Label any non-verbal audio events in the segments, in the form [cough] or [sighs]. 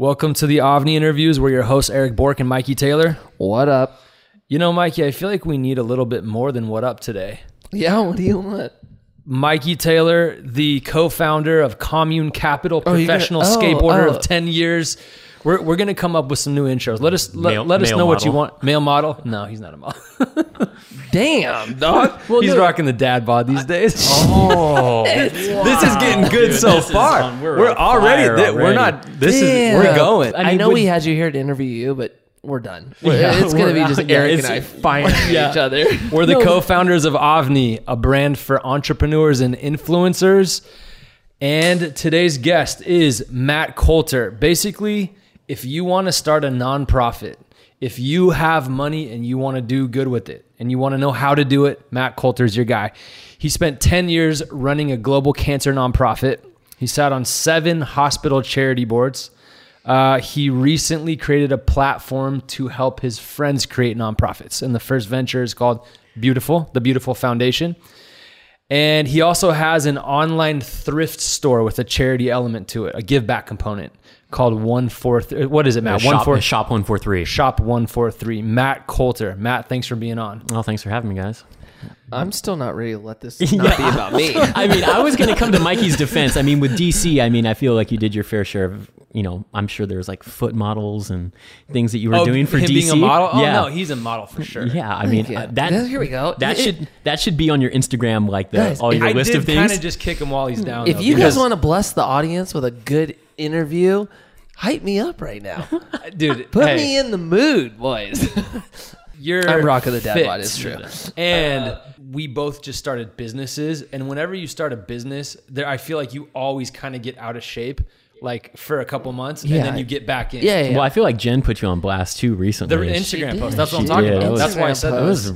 Welcome to the AVNI interviews. We're your hosts, Eric Bork and Mikey Taylor. What up? You know, Mikey, I feel like we need a little bit more than what up today. Yeah, what do you want? Mikey Taylor, the co-founder of Commune Capital, Oh, gonna- professional oh, skateboarder oh. of ten years. We're, we're gonna come up with some new intros. Let us let, Male- let us male know what you want. Male model? No, he's not a model. [laughs] Damn, dog. [laughs] Well, he's no, rocking the dad bod these days. [laughs] Oh, this is getting good so this is far. on- we're we're on already, fire th- we're not. This Damn. is we're going. I, I know would- we had you here to interview you, but we're done. We're- Yeah, it's gonna be just Eric and I firing Yeah. each other. We're the No, co-founders of AVNI, a brand for entrepreneurs and influencers. And today's guest is Matt Coulter. Basically, if you want to start a nonprofit, if you have money and you want to do good with it and you want to know how to do it, Matt Coulter's your guy. He spent 10 years running a global cancer nonprofit. He sat on seven hospital charity boards. Uh, he recently created a platform to help his friends create nonprofits. And the first venture is called BeYoutiful, the BeYoutiful Foundation. And he also has an online thrift store with a charity element to it, a give back component called One Four. What is it, Matt? One shop, Four shop one four three. Shop One Four Three. Matt Coulter. Matt, thanks for being on. Well, thanks for having me, guys. I'm still not ready to let this [laughs] not be about me. [laughs] I mean, I was going to come to Mikey's defense. I mean, with DC, I mean, I feel like you did your fair share of, you know, I'm sure there's like foot models and things that you were doing for Oh, him DC. being a model? Oh yeah. no, he's a model for sure. yeah, I mean, Yeah. uh, that Yeah, here we go. That It- should that should be on your Instagram, like the Guys, all your list of things I list did of kind of just kick him while he's down. if though, you guys want to bless the audience with a good interview, hype me up right now. [laughs] dude, Put hey, me in the mood, boys. [laughs] You're I'm rocking the dad bod, it's true. And we both just started businesses. And whenever you start a business, there I feel like you always kind of get out of shape, like for a couple months, and then you get back in. yeah, yeah. Well, I feel like Jen put you on blast too recently. The She Instagram did. post. That's what I'm talking did. about. That was- That's why I said that. It was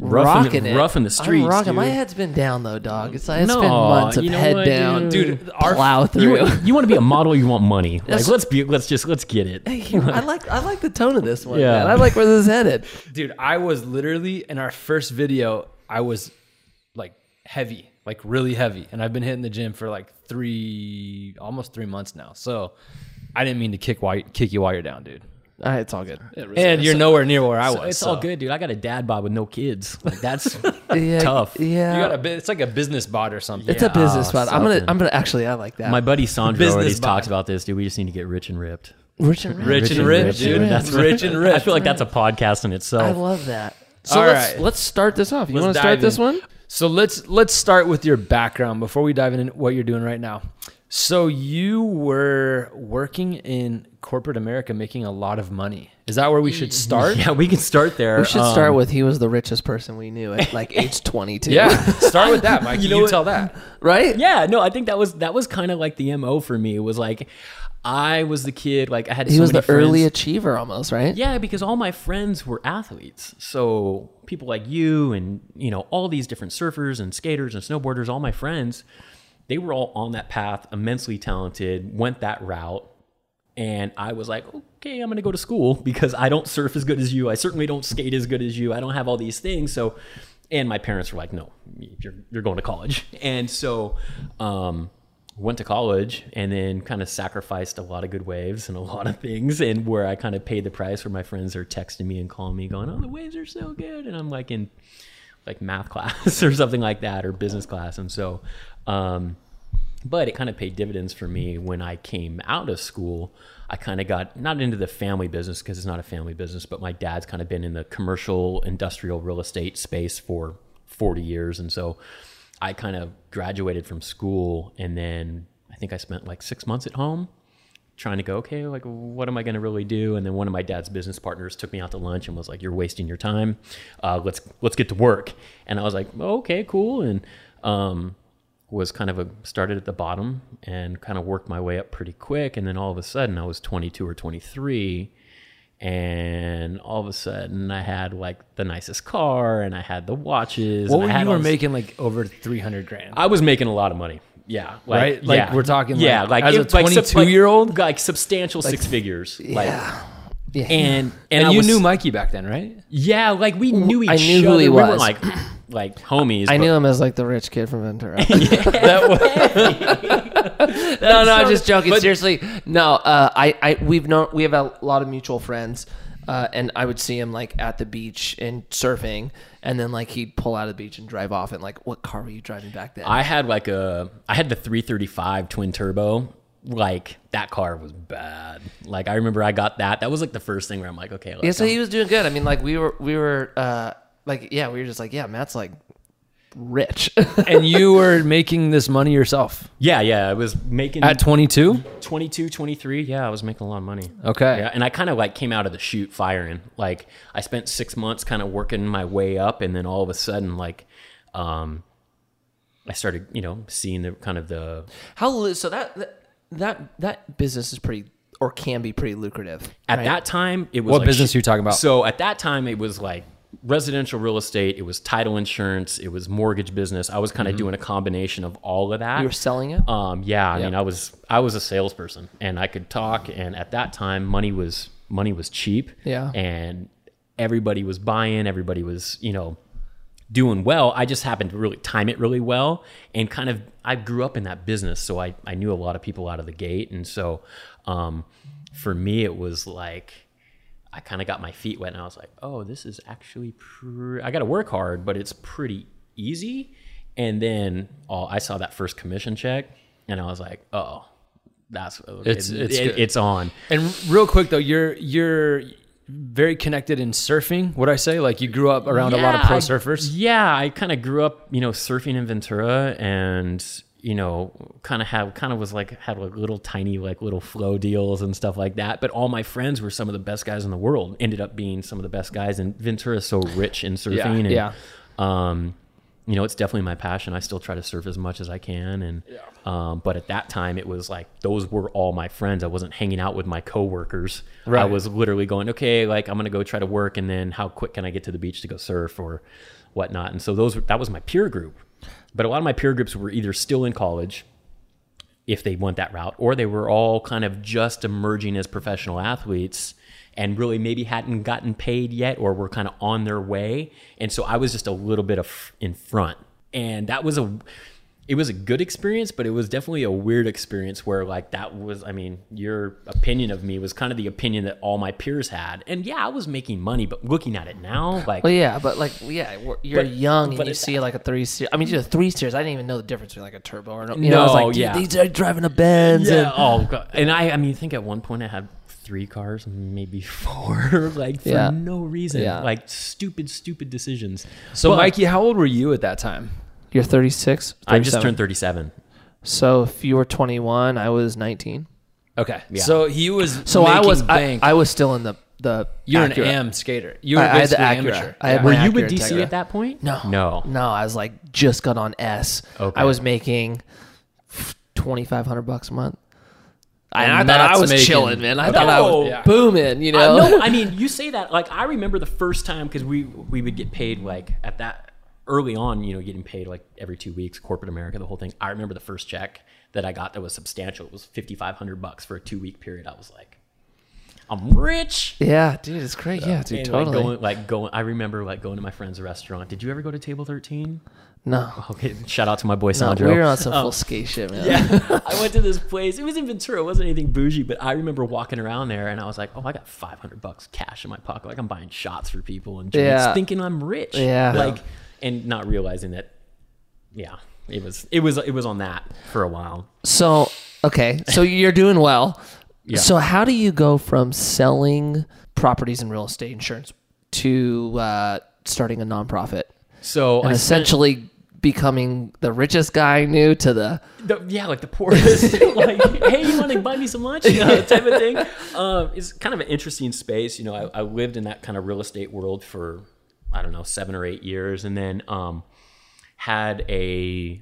rough, rocking in the, it. rough in the I'm rocking. dude. My head's been down though, dog. It's, it's No, been months of you know head what, down, dude? Dude, our- plow through. you want to be a model? You want money? [laughs] Like let's be. Let's just let's get it. I like I like the tone of this one. Yeah. man. I like where this is headed. Dude, I was literally in our first video, I was like heavy, like really heavy. And I've been hitting the gym for like three, almost three months now. So I didn't mean to kick, while, kick you while you're down, dude. All right, it's all good. And you're nowhere near where I was. So it's so. all good, dude. I got a dad bod with no kids. Like that's [laughs] Yeah, tough. Yeah, You got a it's like a business bot or something. it's a business Oh, spot. I'm gonna. I'm gonna actually I like that. my buddy Sandra Business already bod. talked about this, dude. We just need to get rich and ripped. rich and Rich and ripped, dude. That's Rich and ripped. [laughs] I feel like [laughs] that's a podcast in itself. I love that. So All let's right. let's start this off. You want to dive start this one? So let's let's start with your background before we dive into what you're doing right now. So you were working in corporate America, making a lot of money. Is that where we should [laughs] start? yeah, we can start there. We should Um, start with he was the richest person we knew at like [laughs] age 22. Yeah, start with that, Mike. [laughs] You, know what? tell that. right. Yeah, no, I think that was that was kind of like the mo for me. It was like I was the kid. Like I had He so was the early achiever almost, right? Yeah, because all my friends were athletes. So people like you and, you know, all these different surfers and skaters and snowboarders, all my friends, they were all on that path, immensely talented, went that route. And I was like, okay, I'm going to go to school [laughs] because I don't surf as good as you. I certainly don't skate as good as you. I don't have all these things. So, and my parents were like, no, you're, you're going to college. [laughs] And so, um, went to college and then kind of sacrificed a lot of good waves and a lot of things and where I kind of paid the price where my friends are texting me and calling me going, oh, the waves are so good. And I'm like in like math [laughs] class or something like that or business class. And so, um, but it kind of paid dividends for me when I came out of school. I kind of got not into the family business because it's not a family business, but my dad's kind of been in the commercial, industrial real estate space for 40 years. And so I kind of graduated from school and then I think I spent like six months at home trying to go, okay, like what am I going to really do? And then one of my dad's business partners took me out to lunch and was like, "You're wasting your time. Uh, let's let's get to work." And I was like, "Okay, cool." And um, was kind of a started at the bottom and kind of worked my way up pretty quick. And then all of a sudden, I was 22 or 23. And all of a sudden, I had like the nicest car, and I had the watches. What and were I had you were making like over three hundred grand? I was making a lot of money. Yeah, like, Right? Like, yeah. we're talking, like, yeah, like as a it- like, 22-year-old? like, like substantial six figures. Like, Yeah. Yeah. and and, and you was- knew Mikey back then, right? Yeah, like we knew each I knew other. who he we was. like [clears throat] like homies. I but- knew him as like the rich kid from Ventura. [laughs] That was, [laughs] no, [laughs] no, I'm just joking. Seriously, no. Uh, I, I, we've known, we have a lot of mutual friends, uh, and I would see him like at the beach and surfing, and then like he'd pull out of the beach and drive off. And like, what car were you driving back then? I had like a I had the 335 twin turbo. Like that car was bad. Like I remember I got that. That was like the first thing where I'm like, okay, let's yeah, so he was doing good. I mean, like we were, we were, uh, like, yeah, we were just like, yeah, Matt's like rich. [laughs] and you were making this money yourself yeah, yeah. I was making at 22. 22, 23. Yeah, I was making a lot of money. Okay. Yeah, and I kind of like came out of the chute firing. Like I spent six months kind of working my way up, and then all of a sudden, like, um, I started, you know, seeing the kind of the How lu- so that that that, that business is pretty or can be pretty lucrative. At right? that time, it was What like business are you talking about? So at that time, it was like residential real estate. It was title insurance. It was mortgage business. I was kind of doing a combination of all of that. Mm-hmm. you were selling it. Um, yeah, I mean, I was I was a salesperson, and I could talk. And at that time, money was money was cheap. Yeah. and everybody was buying. Everybody was you know doing well. I just happened to really time it really well, and kind of I grew up in that business, so I I knew a lot of people out of the gate, and so um, for me, it was like. I kind of got my feet wet and I was like, oh, this is actually, pre- I got to work hard, but it's pretty easy. And then oh, I saw that first commission check and I was like, oh, that's, It's- it's, it's it- it's on. And real quick though, you're you're very connected in surfing. What I say? Like you grew up around a lot of Yeah, pro I- surfers. Yeah, I kind of grew up, you know, surfing in Ventura and you know, kind of have kind of was like had like little tiny like little flow deals and stuff like that. But all my friends were some of the best guys in the world. Ended up being some of the best guys, and Ventura is so rich in surfing. Yeah, and, yeah. Um, you know, it's definitely my passion. I still try to surf as much as I can, and um, but at that time, it was like those were all my friends. I wasn't hanging out with my coworkers. Right. I was literally going, okay, like I'm gonna go try to work, and then how quick can I get to the beach to go surf or whatnot? And so those that was my peer group. But a lot of my peer groups were either still in college, if they went that route, or they were all kind of just emerging as professional athletes and really maybe hadn't gotten paid yet or were kind of on their way. And so I was just a little bit of in front. And that was a it was a good experience, but it was definitely a weird experience where like that was I mean, your opinion of me was kind of the opinion that all my peers had. And yeah, I was making money, but looking at it now, like Well, yeah, but like, yeah, you're But- young and you see like a three series. I mean, just three series. I didn't even know the difference between like a turbo or no. You know, I was No, like, dude, yeah. these are driving a Benz. Yeah. And, Oh god. And I I mean you think at one point I had three cars, maybe [laughs] four, like for Yeah. no reason. Yeah. Like stupid, stupid decisions. So But Mikey, how old were you at that time? You're 36. I just 37? turned thirty seven. So if you were 21, I was 19. Okay. Yeah. So he was So I was I, bank. I was still in the the. You're Acura. an AM skater. You were I- I had the basically Acura. amateur. I had Yeah. my Were you with Acura DC Integra. at that point? No, No. no. I was like just got on S. Okay. I was making 2,500 bucks a month. I, And I thought I Matt's was making- chilling, man. I Okay. thought I was Yeah. booming. You I, know, no, I [laughs] mean, you say that like I remember the first time because we we would get paid like at that early on, you know, getting paid like every two weeks, corporate America, the whole thing. I remember the first check that I got that was substantial. It was fifty five hundred bucks for a two week period. I was like, I'm rich. yeah, dude, it's great. Yeah, dude, totally. Like going, like going, I remember like going to my friend's restaurant. Did you ever go to Table Thirteen? no, Okay, shout out to my boy no, we were on some Um, full skate shit, man. yeah, [laughs] I went to this place. It was in Ventura. It wasn't anything bougie, but I remember walking around there and I was like, "Oh, I got 500 bucks cash in my pocket. Like I'm buying shots for people and drinks, Yeah. thinking I'm rich." Yeah. like and not realizing that. Yeah, it was it was it was on that for a while. So okay, so you're doing well. [laughs] Yeah. So how do you go from selling properties and real estate insurance to uh, starting a nonprofit So and I spent- essentially becoming the richest guy I knew to the the, yeah, like the poorest, [laughs] like, hey, you want to buy me some lunch, you know, type of thing. [laughs] Um, it's kind of an interesting space. You know, I, I lived in that kind of real estate world for I don't know seven or eight years, and then um, had a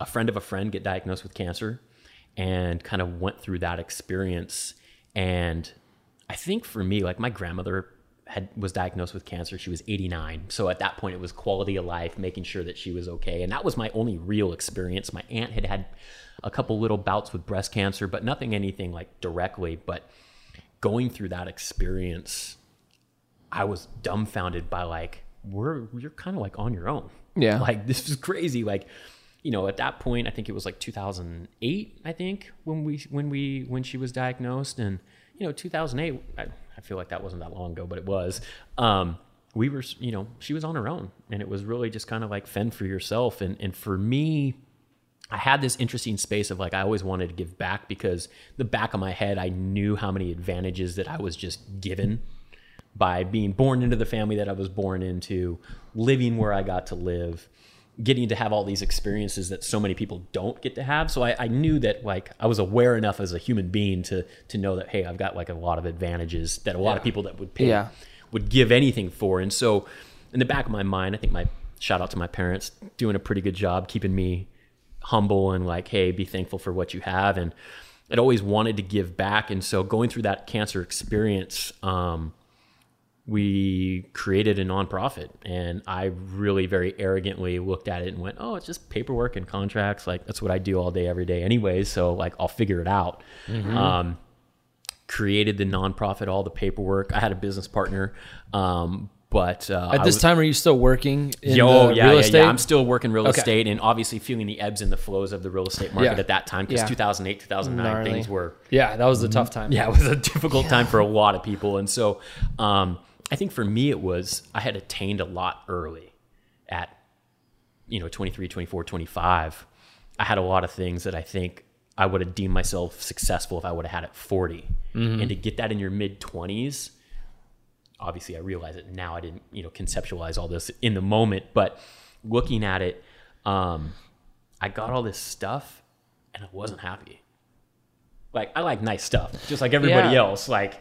a friend of a friend get diagnosed with cancer, and kind of went through that experience. And I think for me, like my grandmother had was diagnosed with cancer. She was 89. So at that point it was quality of life, making sure that she was okay. And that was my only real experience. My aunt had had a couple little bouts with breast cancer, but nothing anything like directly, but going through that experience I was dumbfounded by like we're you're kind of like on your own. Yeah. [laughs] Like this is crazy like you know, at that point, I think it was like 2008. I think when we when we when she was diagnosed, and you know, 2008. I, I feel like that wasn't that long ago, but it was. Um, we were, you know, she was on her own, and it was really just kind of like fend for yourself. And and for me, I had this interesting space of like I always wanted to give back because the back of my head I knew how many advantages that I was just given by being born into the family that I was born into, living where I got to live, getting to have all these experiences that so many people don't get to have. So I, I knew that like I was aware enough as a human being to to know that hey, I've got like a lot of advantages that a lot of people that would pay Yeah. would give anything for. And so in the back of my mind, I think my shout out to my parents doing a pretty good job keeping me humble and like, hey, be thankful for what you have. And I'd always wanted to give back. And so going through that cancer experience, um, we created a nonprofit and i really very arrogantly looked at it and went oh it's just paperwork and contracts like that's what i do all day every day anyways so like i'll figure it out um, created the nonprofit all the paperwork i had a business partner um, but uh, At this was- time, are you still working in Yo, yeah, real yeah, estate? yeah. I'm still working real Okay. estate and obviously feeling the ebbs and the flows of the real estate market Yeah. at that time because Yeah. 2008, 2009 Gnarly. things were yeah, that was a tough time. yeah, it was a difficult time for a lot of people. And so um, I think for me, it was I had attained a lot early at, you know, 23, 24, 25. I had a lot of things that I think I would have deemed myself successful if I would have had at 40. And to get that in your mid 20s, obviously I realize it now. I didn't, you know, conceptualize all this in the moment, but looking at it, um, I got all this stuff and I wasn't happy. Like I like nice stuff, just like everybody Yeah. else. Like,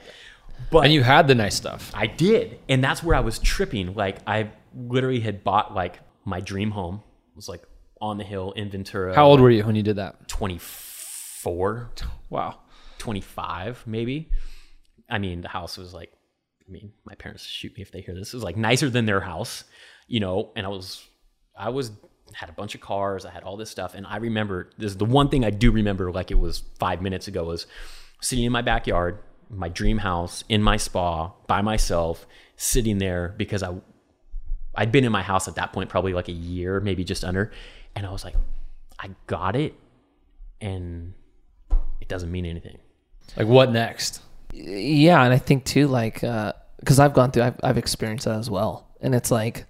but And you had the nice stuff. I did, and that's where I was tripping. Like I literally had bought like my dream home. It was like on the hill in Ventura. How old were you when you did that? 24, Wow. 25 maybe. I mean, the house was like, I mean, my parents shoot me if they hear this. It was like nicer than their house, you know. And I was, I was had a bunch of cars. I had all this stuff, and I remember this. is The one thing I do remember, like it was five minutes ago, was sitting in my backyard, my dream house, in my spa by myself, sitting there because I, I'd been in my house at that point probably like a year, maybe just under, and I was like, I got it, and it doesn't mean anything. Like what next? yeah and i think too like uh, because i've gone through I've, I've experienced that as well and it's like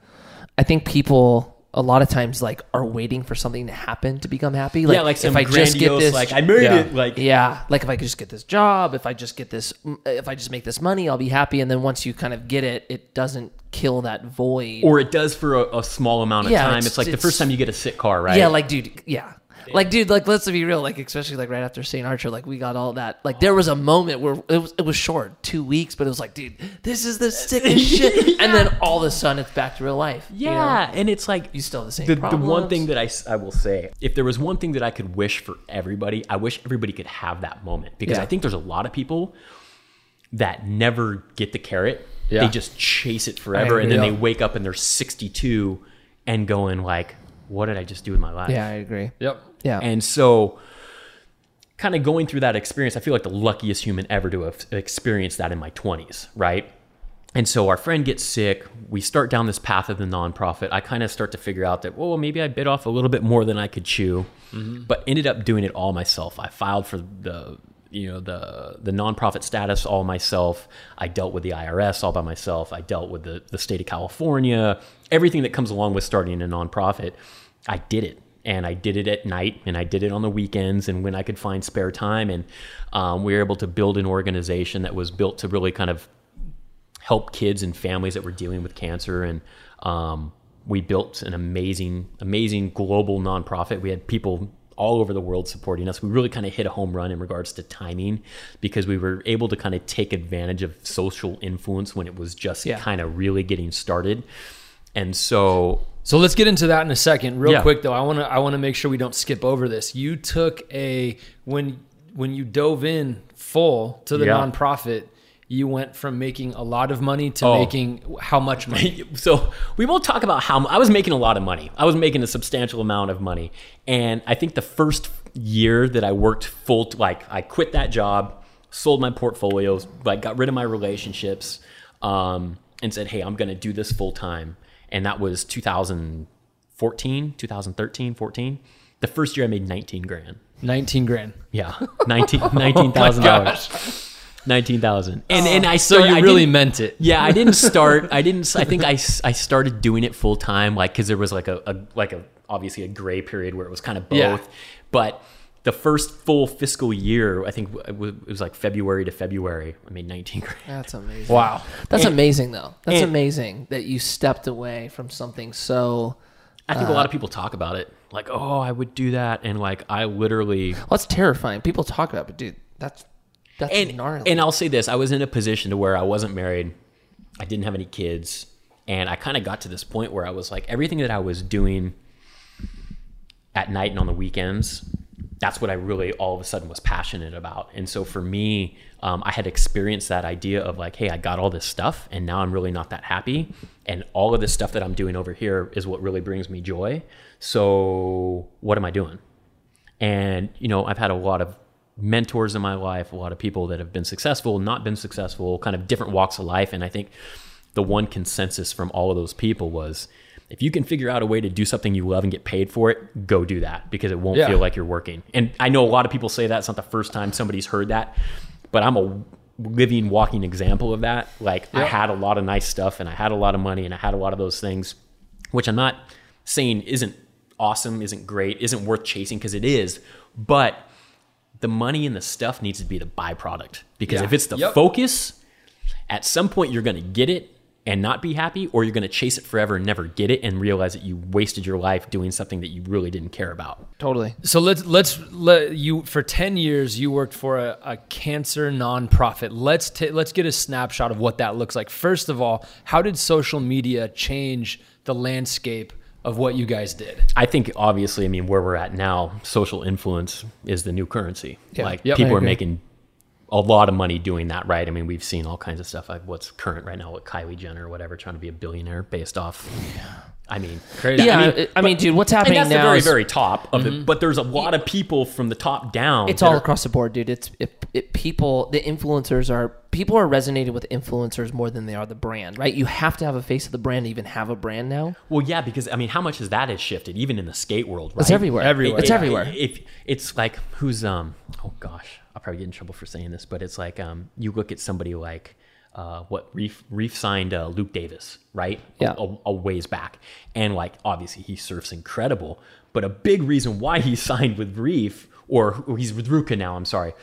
i think people a lot of times like are waiting for something to happen to become happy like, yeah, like some if i just get this like I made Yeah. it, like yeah like if i could just get this job if i just get this if i just make this money i'll be happy and then once you kind of get it it doesn't kill that void or it does for a, a small amount of Yeah, time. it's- It's, like the first time you get a sit car, right? Yeah, like dude, yeah. Like dude, like let's be real, like especially like right after St. Archer, like we got all that. Like there was a moment where it was it was short, two weeks, but it was like, dude, this is the sickest [laughs] shit. And then all of a sudden it's back to real life. you know? yeah, and it's like You still have the same the, the problems. one thing that I, s- I will say, if there was one thing that I could wish for everybody, I wish everybody could have that moment because Yeah. I think there's a lot of people that never get the carrot. Yeah. They just chase it forever, and then Yeah. they wake up and they're 62 and going like, "What did I just do with my life?" Yeah, I agree. Yep. Yeah. And so, kind of going through that experience, I feel like the luckiest human ever to have experienced that in my 20s, right? And so our friend gets sick. We start down this path of the nonprofit. I kind of start to figure out that, well, maybe I bit off a little bit more than I could chew, mm-hmm. but ended up doing it all myself. I filed for the you know the the nonprofit status all myself. I dealt with the IRS all by myself. I dealt with the the state of California, everything that comes along with starting a nonprofit. I did it, and I did it at night, and I did it on the weekends, and when I could find spare time. And um, we were able to build an organization that was built to really kind of help kids and families that were dealing with cancer and um, we built an amazing amazing global nonprofit we had people all over the world supporting us we really kind of hit a home run in regards to timing because we were able to kind of take advantage of social influence when it was just Yeah. kind of really getting started and so So let's get into that in a second. Real Yeah. quick though, I want to I want to make sure we don't skip over this. You took a when when you dove in full to the Yeah. nonprofit, you went from making a lot of money to Oh. making how much money? [laughs] so we won't talk about how I was making a lot of money. I was making a substantial amount of money, and I think the first year that I worked full, like I quit that job, sold my portfolios, like got rid of my relationships, um, and said, "Hey, I'm going to do this full time." And that was 2014, 2013, 14. The first year I made 19 grand. 19 grand. Yeah, 19 $19,000. [laughs] dollars 19,000. And oh. and I So started, you I really didn't- meant it. Yeah, I didn't [laughs] start. I didn't. I think I, s- I started doing it full time, like because there was like a, a like a obviously a gray period where it was kind of both. Yeah. But the first full fiscal year, I think it was, it was like February to February. I made nineteen grand. That's amazing. Wow. That's amazing, though. That's and- amazing that you stepped away from something so. I think a lot of uh, people talk about it, like, oh, I would do that, and like I literally Well, that's terrifying. People talk about, it, but dude, that's that's and gnarly. and I'll say this: I was in a position to where I wasn't married, I didn't have any kids, and I kind of got to this point where I was like, everything that I was doing at night and on the weekends, that's what I really all of a sudden was passionate about. And so for me, um, I had experienced that idea of like, hey, I got all this stuff, and now I'm really not that happy, and all of this stuff that I'm doing over here is what really brings me joy. So what am I doing? And, you know, I've had a lot of mentors in my life, a lot of people that have been successful, not been successful, kind of different walks of life. And I think the one consensus from all of those people was if you can figure out a way to do something you love and get paid for it, go do that because it won't Yeah. feel like you're working. And I know a lot of people say that. It's not the first time somebody's heard that, but I'm a living, walking example of that. Like I had a lot of nice stuff and I had a lot of money and I had a lot of those things, which I'm not saying isn't awesome, isn't great, isn't worth chasing because it is, but the money and the stuff needs to be the byproduct because Yeah. if it's the Yep. focus, at some point you're going to get it and not be happy, or you're going to chase it forever and never get it and realize that you wasted your life doing something that you really didn't care about. totally. So let's let's let you for 10 years you worked for a, a cancer nonprofit. Let's ta- let's get a snapshot of what that looks like. First of all, how did social media change the landscape of what you guys did? I think obviously, I mean, where we're at now, social influence is the new currency. Yeah. Like Yep, people are making a lot of money doing that, right? I mean, we've seen all kinds of stuff like what's current right now with Kylie Jenner or whatever, trying to be a billionaire based off. I mean, Crazy. Yeah, I I mean, mean, dude, what's and happening that's the very, is- very top of it. But there's a lot of people from the top down. it's all are- across the board, dude. It's it, it people the influencers are people are resonating with influencers more than they are the brand, right? You have to have a face of the brand to even have a brand now. Well, yeah, because I mean, how much has that has shifted, even in the skate world, right? It's everywhere. Everywhere. It's It- everywhere. If it's like who's um oh gosh, I'll probably get in trouble for saying this, but it's like um you look at somebody like uh what Reef Reef signed uh, Luke Davis, right? Yeah. A, a ways back, and like obviously he surfs incredible, but a big reason why he [laughs] signed with Reef or, or he's with RVCA now, I'm sorry,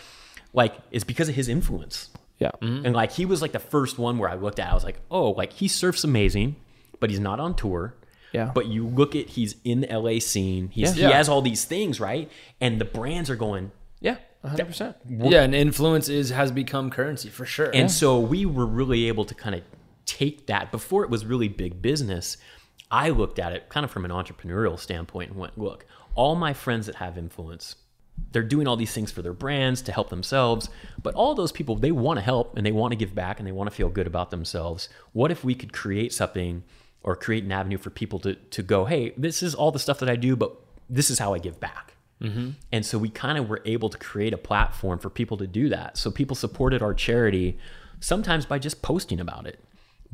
like is because of his influence. Yeah. And like he was like the first one where I looked at, I was like, oh, like he surfs amazing, but he's not on tour. Yeah. But you look at he's in the LA scene. He's, Yeah. He has all these things, right? And the brands are going. Yeah. 100%. Yeah, and influence is has become currency for sure. And so we were really able to kind of take that before it was really big business. I looked at it kind of from an entrepreneurial standpoint and went, look, all my friends that have influence, they're doing all these things for their brands to help themselves. But all those people, they want to help and they want to give back and they want to feel good about themselves. What if we could create something or create an avenue for people to, to go, hey, this is all the stuff that I do, but this is how I give back. Mm-hmm. And so we kind of were able to create a platform for people to do that. So people supported our charity sometimes by just posting about it.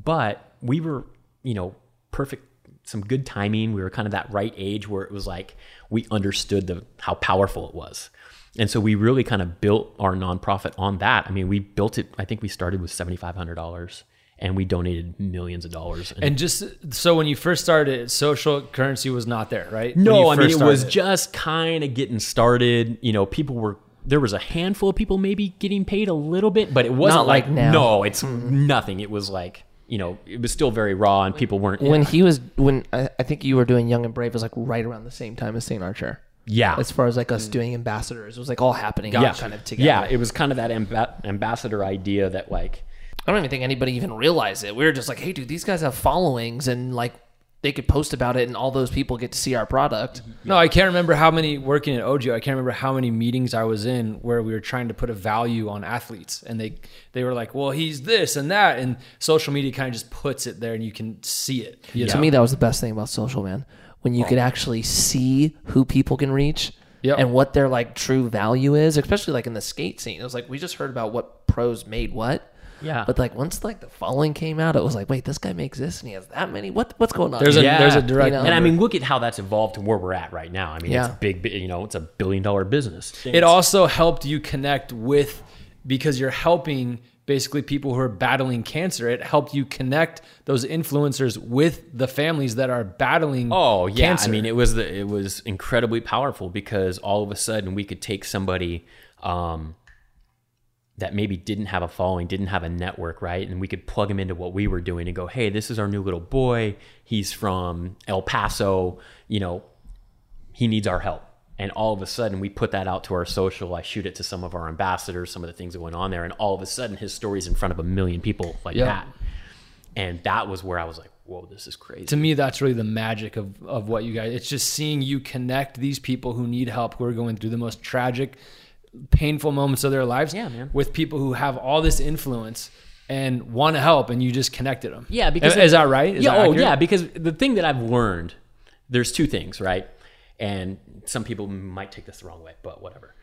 But we were, you know, perfect some good timing. We were kind of that right age where it was like we understood the how powerful it was. And so we really kind of built our nonprofit on that. I mean, we built it, I think we started with $7,500 and we donated millions of dollars. And And just so when you first started, social currency was not there, right? No, I mean it first was just kind of getting started. You know, people were there was a handful of people maybe getting paid a little bit, but it wasn't Not like now. No, it's nothing. It was like you know, it was still very raw, and people weren't. When he was when I, I think you were doing Young and Brave was like right around the same time as St. Archer. yeah, As far as like us doing ambassadors, it was like all happening yeah, kind of together. yeah. It was kind of that amba- ambassador idea that like I don't even think anybody even realized it. We were just like, hey, dude, these guys have followings and like they could post about it and all those people get to see our product. Mm-hmm. No, I can't remember how many working at OGO. I can't remember how many meetings I was in where we were trying to put a value on athletes, and they they were like, "Well, he's this and that," and social media kind of just puts it there, and you can see it. You To me, that was the best thing about social, man. When you oh. could actually see who people can reach Yep. and what their like true value is, especially like in the skate scene. It was like we just heard about what pros made what. Yeah. But like once like the following came out, it was like, wait, this guy makes this and he has that many. What what's going on? There's a Yeah. there's a direct You know? and I mean, look at how that's evolved to where we're at right now. I mean, Yeah. it's big, you know, it's a billion dollar business. it also helped you connect with because you're helping basically people who are battling cancer. It helped you connect those influencers with the families that are battling. Oh yeah, cancer. I mean it was the, it was incredibly powerful because all of a sudden we could take somebody um, that maybe didn't have a following, didn't have a network, right, and we could plug him into what we were doing and go, hey, this is our new little boy. He's from El Paso. You know, he needs our help. And all of a sudden, we put that out to our social. I shoot it to some of our ambassadors, some of the things that went on there, and all of a sudden, his story's in front of a million people like Yeah. that. And that was where I was like, "Whoa, this is crazy." to me that's really the magic of, of what you guys it's just seeing you connect these people who need help who are going through the most tragic painful moments of their lives Yeah, man. with people who have all this influence and want to help and you just connected them Yeah, because is, is that right Is yeah, that oh accurate? yeah, because the thing that I've learned, there's two things, right? And some people might take this the wrong way, but whatever.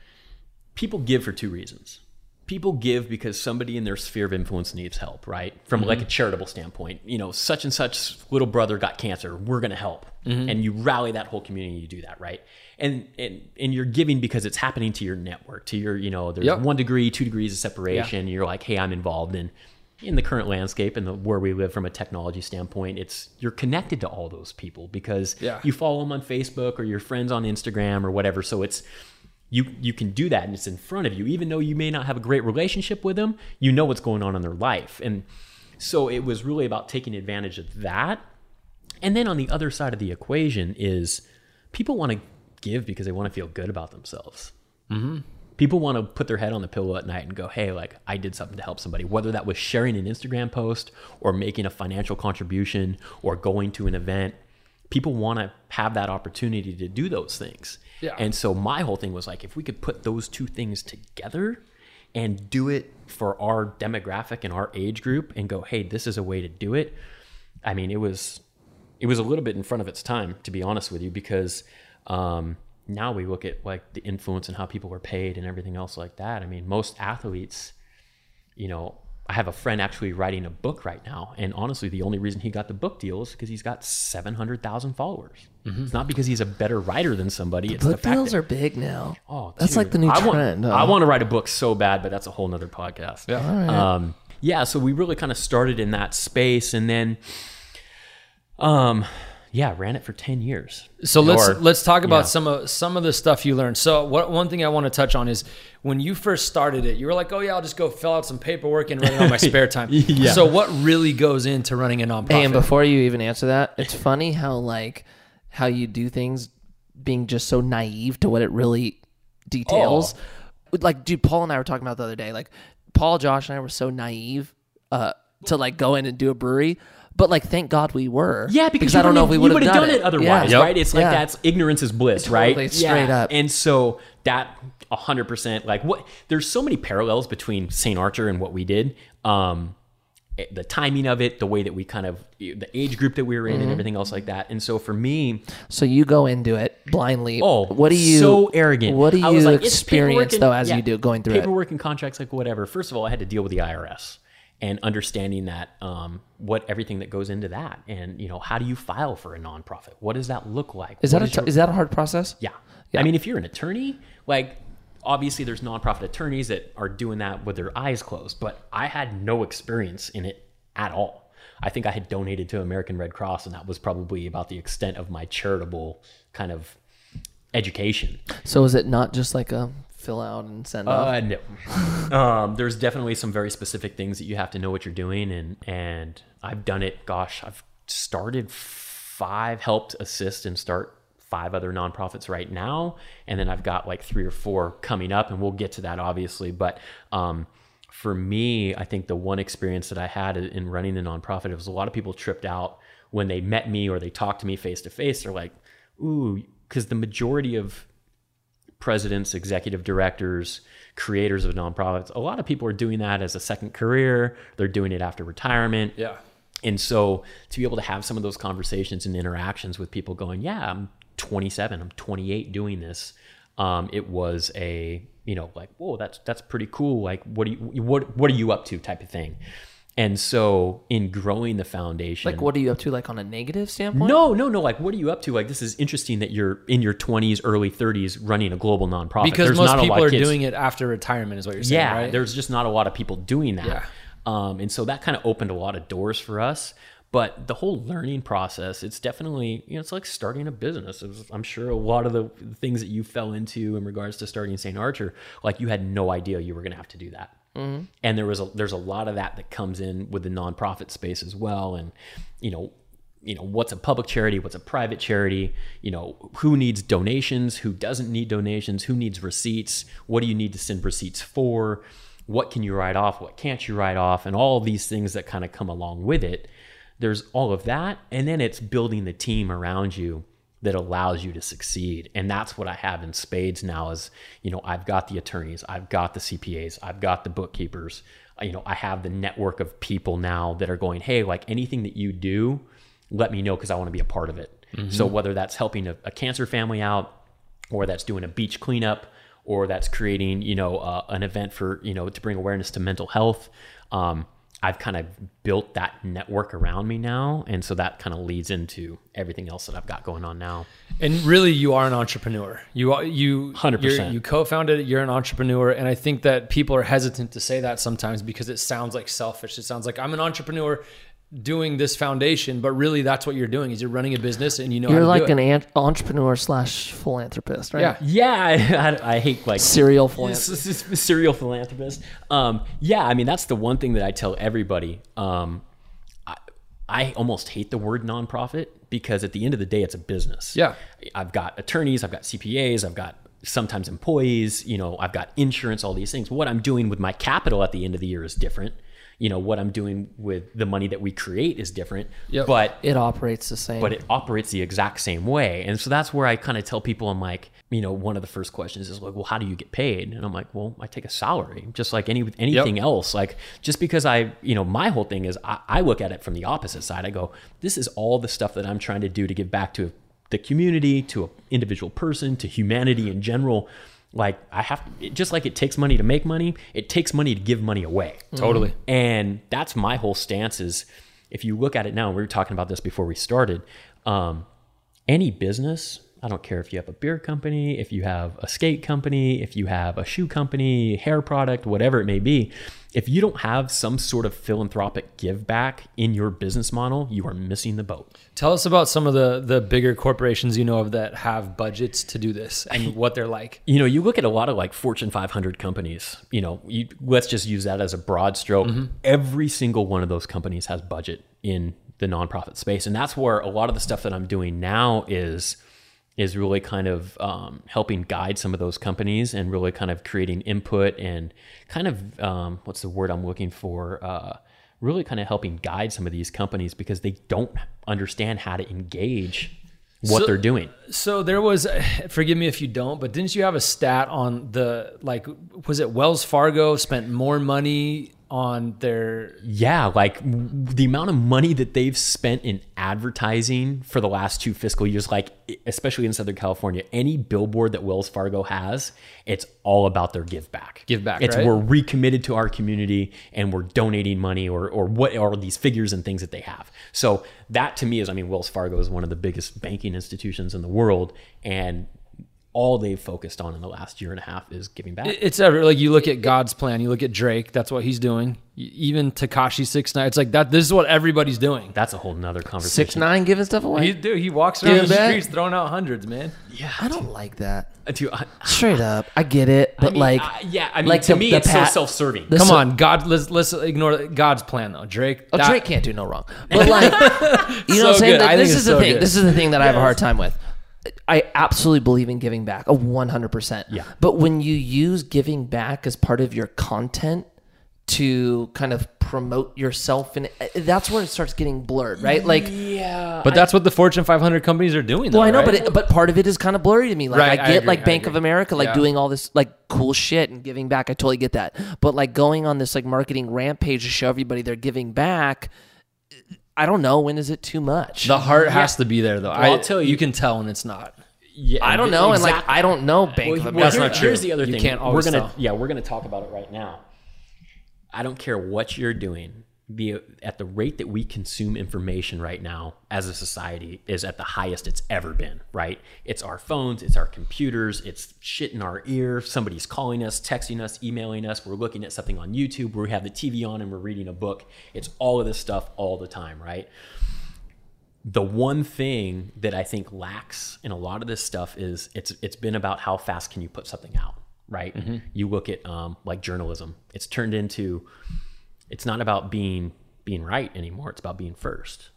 People give for two reasons. People give because somebody in their sphere of influence needs help, right? From like a mm-hmm. charitable standpoint, you know, such and such little brother got cancer, we're going to help. Mm-hmm. And you rally that whole community, you do that, right? And and and you're giving because it's happening to your network, to your, you know, there's Yep. one degree, two degrees of separation. You're like, hey, I'm involved in in the current landscape and the, where we live from a technology standpoint. It's you're connected to all those people because Yeah. you follow them on Facebook or your friends on Instagram or whatever. So it's you you can do that and it's in front of you, even though you may not have a great relationship with them. You know what's going on in their life, and so it was really about taking advantage of that. And then on the other side of the equation is people want to give because they want to feel good about themselves. Mm-hmm. People want to put their head on the pillow at night and go, hey, like I did something to help somebody, whether that was sharing an Instagram post or making a financial contribution or going to an event. People want to have that opportunity to do those things. Yeah. And so my whole thing was like, if we could put those two things together and do it for our demographic and our age group and go, hey, this is a way to do it. I mean, it was it was a little bit in front of its time, to be honest with you, because um, now we look at like the influence and how people are paid and everything else like that. I mean, most athletes, you know, I have a friend actually writing a book right now, and honestly, the only reason he got the book deal is because he's got seven hundred thousand followers. It's not because he's a better writer than somebody. It's the Book fact deals that, are big now. Oh, that's like the new I want, trend. huh? I want to write a book so bad, but that's a whole nother podcast. Yeah. Um, yeah. So we really kind of started in that space, and then, um, yeah, ran it for ten years. So let's Or- let's talk about yeah. some of some of the stuff you learned. So what one thing I want to touch on is when you first started it, you were like, "Oh yeah, I'll just go fill out some paperwork and run it on my [laughs] spare time." Yeah. So what really goes into running a nonprofit? Hey, and before you even answer that, it's funny how like how you do things being just so naive to what it really details. Oh. Like, dude, Paul and I were talking about the other day. Like, Paul, Josh, and I were so naive uh, to like go in and do a brewery. But like, thank God we were. Yeah, because, I don't know if we would have have done, done it, otherwise, Yeah. right? It's like Yeah. that's ignorance is bliss, right? Totally, straight up. And so that hundred percent, like what? There's so many parallels between Saint Archer and what we did. Um, the timing of it, the way that we kind of the age group that we were in, Mm-hmm. and everything else like that. And so for me, So you go into it blindly. Oh, what do you? so arrogant? What do you like, experience though as yeah, you do going through it? paperwork and contracts, like whatever. First of all, I had to deal with the IRS and understanding that um, what everything that goes into that, and you know, how do you file for a nonprofit? What does that look like? Is that a, your- is that a hard process? yeah. Yeah. I mean, if you're an attorney, like obviously there's nonprofit attorneys that are doing that with their eyes closed, but I had no experience in it at all. I think I had donated to American Red Cross, and that was probably about the extent of my charitable kind of education. So is it not just like a fill out and send? Uh, no. [laughs] um, there's definitely some very specific things that you have to know what you're doing, and and I've done it. Gosh, I've started five, helped assist and start five other nonprofits right now, and then I've got like three or four coming up, and we'll get to that obviously. But um, for me, I think the one experience that I had in running the nonprofit, it was a lot of people tripped out when they met me or they talked to me face to face. They're like, "Ooh," because the majority of presidents, executive directors, creators of nonprofits. A lot of people are doing that as a second career. They're doing it after retirement. yeah. And so to be able to have some of those conversations and interactions with people going, yeah, I'm 27, I'm 28 doing this. Um, it was a you know like whoa that's that's pretty cool. Like what do you what what are you up to type of thing. And so in growing the foundation, Like, what are you up to, like on a negative standpoint? no, no, no. Like, what are you up to? Like, this is interesting that you're in your 20s, early 30s, running a global nonprofit. Because There's most not a lot people are doing it after retirement, is what you're saying, yeah, right? there's just not a lot of people doing that. Yeah. Um, and so that kind of opened a lot of doors for us. But the whole learning process, it's definitely, you know, it's like starting a business. It was, I'm sure a lot of the things that you fell into in regards to starting St. Archer, like you had no idea you were going to have to do that. Mm-hmm. And there was a, there's a lot of that that comes in with the nonprofit space as well. And, you know, you know what's a public charity what's a private charity you know who needs donations who doesn't need donations who needs receipts what do you need to send receipts for what can you write off what can't you write off and all these things that kind of come along with it there's all of that and then it's building the team around you that allows you to succeed. And that's what i have in spades now is you know i've got the attorneys i've got the cpas i've got the bookkeepers. You know i have the network of people now that are going hey like anything that you do let me know because I want to be a part of it. So whether that's helping a, a cancer family out, or that's doing a beach cleanup, or that's creating you know uh, an event for you know to bring awareness to mental health, um, I've kind of built that network around me now, and so that kind of leads into everything else that I've got going on now. And really, you are an entrepreneur. You are you 100%. you're- co-founded it. You're an entrepreneur, and I think that people are hesitant to say that sometimes because it sounds like selfish. It sounds like I'm an entrepreneur doing this foundation, but really, that's what you're doing. Is you're running a business and you know You're like an ant- entrepreneur slash philanthropist, right? Yeah. Yeah, [laughs] I, I hate like Serial philanthropist. [laughs] Serial philanthropist. Um, yeah, I mean that's the one thing that I tell everybody. Um, I, I almost hate the word nonprofit because at the end of the day, it's a business. Yeah. I've got attorneys, I've got CPAs, I've got sometimes employees. You know, I've got insurance, all these things. What I'm doing with my capital at the end of the year is different. You know, what I'm doing with the money that we create is different. Yep. But It operates the same. but it operates the exact same way. And so that's where I kind of tell people, I'm like, you know, one of the first questions is like, well, how do you get paid? And I'm like, well, I take a salary, just like any anything else. Like just because I, you know, my whole thing is I, I look at it from the opposite side. I go, this is all the stuff that I'm trying to do to give back to the community, to an individual person, to humanity in general. Like I have, it, just like it takes money to make money, it takes money to give money away. Totally. And that's my whole stance is if you look at it now, we were talking about this before we started. Um, any business, I don't care if you have a beer company, if you have a skate company, if you have a shoe company, hair product, whatever it may be, if you don't have some sort of philanthropic give back in your business model, you are missing the boat. Tell us about some of the the bigger corporations you know of that have budgets to do this and [laughs] what they're like. you know, you look at a lot of like Fortune 500 companies, you know, you, let's just use that as a broad stroke. Mm-hmm. Every single one of those companies has budget in the nonprofit space. And that's where a lot of the stuff that I'm doing now is is really kind of um, helping guide some of those companies and really kind of creating input and kind of um, what's the word I'm looking for? Uh, really kind of helping guide some of these companies because they don't understand how to engage what So- they're doing. So there was, [sighs] forgive me if you don't, but didn't you have a stat on the like? Was it Wells Fargo spent more money on their? Yeah, like the amount of money that they've spent in advertising for the last two fiscal years, like especially in Southern California, any billboard that Wells Fargo has, it's all about their give back. Give back, It's right? we're recommitted to our community and we're donating money or or what are these figures and things that they have. So that to me is, I mean, Wells Fargo is one of the biggest banking institutions in the world, and all they've focused on in the last year and a half is giving back. It's ever like you look at God's plan. You look at Drake. That's what he's doing. Even Tekashi Six Nine. It's like that. This is what everybody's doing. That's a whole nother conversation. Six nine giving stuff away. He dude, he walks around Dude, the that- streets throwing out hundreds, man. Yeah, I don't like that. Uh, dude, I- Straight up, I get it, but I mean, like, uh, yeah, I mean, like to the- me, the it's pat- so self-serving. the Come so- on, God. Let's let's ignore God's plan though. Drake. Oh, that- Drake can't do no wrong. But like, [laughs] you know what I'm saying? good. That- I think This it's is the so thing. good. This is the thing that I have a hard time with. I absolutely believe in giving back, a 100%. Yeah. But when you use giving back as part of your content to kind of promote yourself, and eh, that's where it starts getting blurred, right? Like, yeah, But that's what the Fortune 500 companies are doing. Though, well, I know, right? but it, but part of it is kind of blurry to me. Like, Right, I I get agree, like Bank of. America, like Yeah. doing all this like cool shit and giving back. I totally get that. But like going on this like marketing rampage to show everybody they're giving back. I don't know when is it too much. the heart has to be there though. I, I'll tell you- you can tell when it's not. Yeah, I don't know, and like I don't know Bank Well, of well, America. not true. Here's the other You thing. can't we're always gonna tell. yeah, we're gonna talk about it right now. I don't care what you're doing. The at the rate that we consume information right now as a society is at the highest it's ever been. Right? It's our phones, it's our computers, it's shit in our ear. Somebody's calling us, texting us, emailing us. We're looking at something on YouTube. We have the TV on and we're reading a book. It's all of this stuff all the time. Right? the one thing that I think lacks in a lot of this stuff is it's it's been about how fast can you put something out, right? Mm-hmm. You look at um, like journalism; it's turned into it's not about being being right anymore. It's about being first.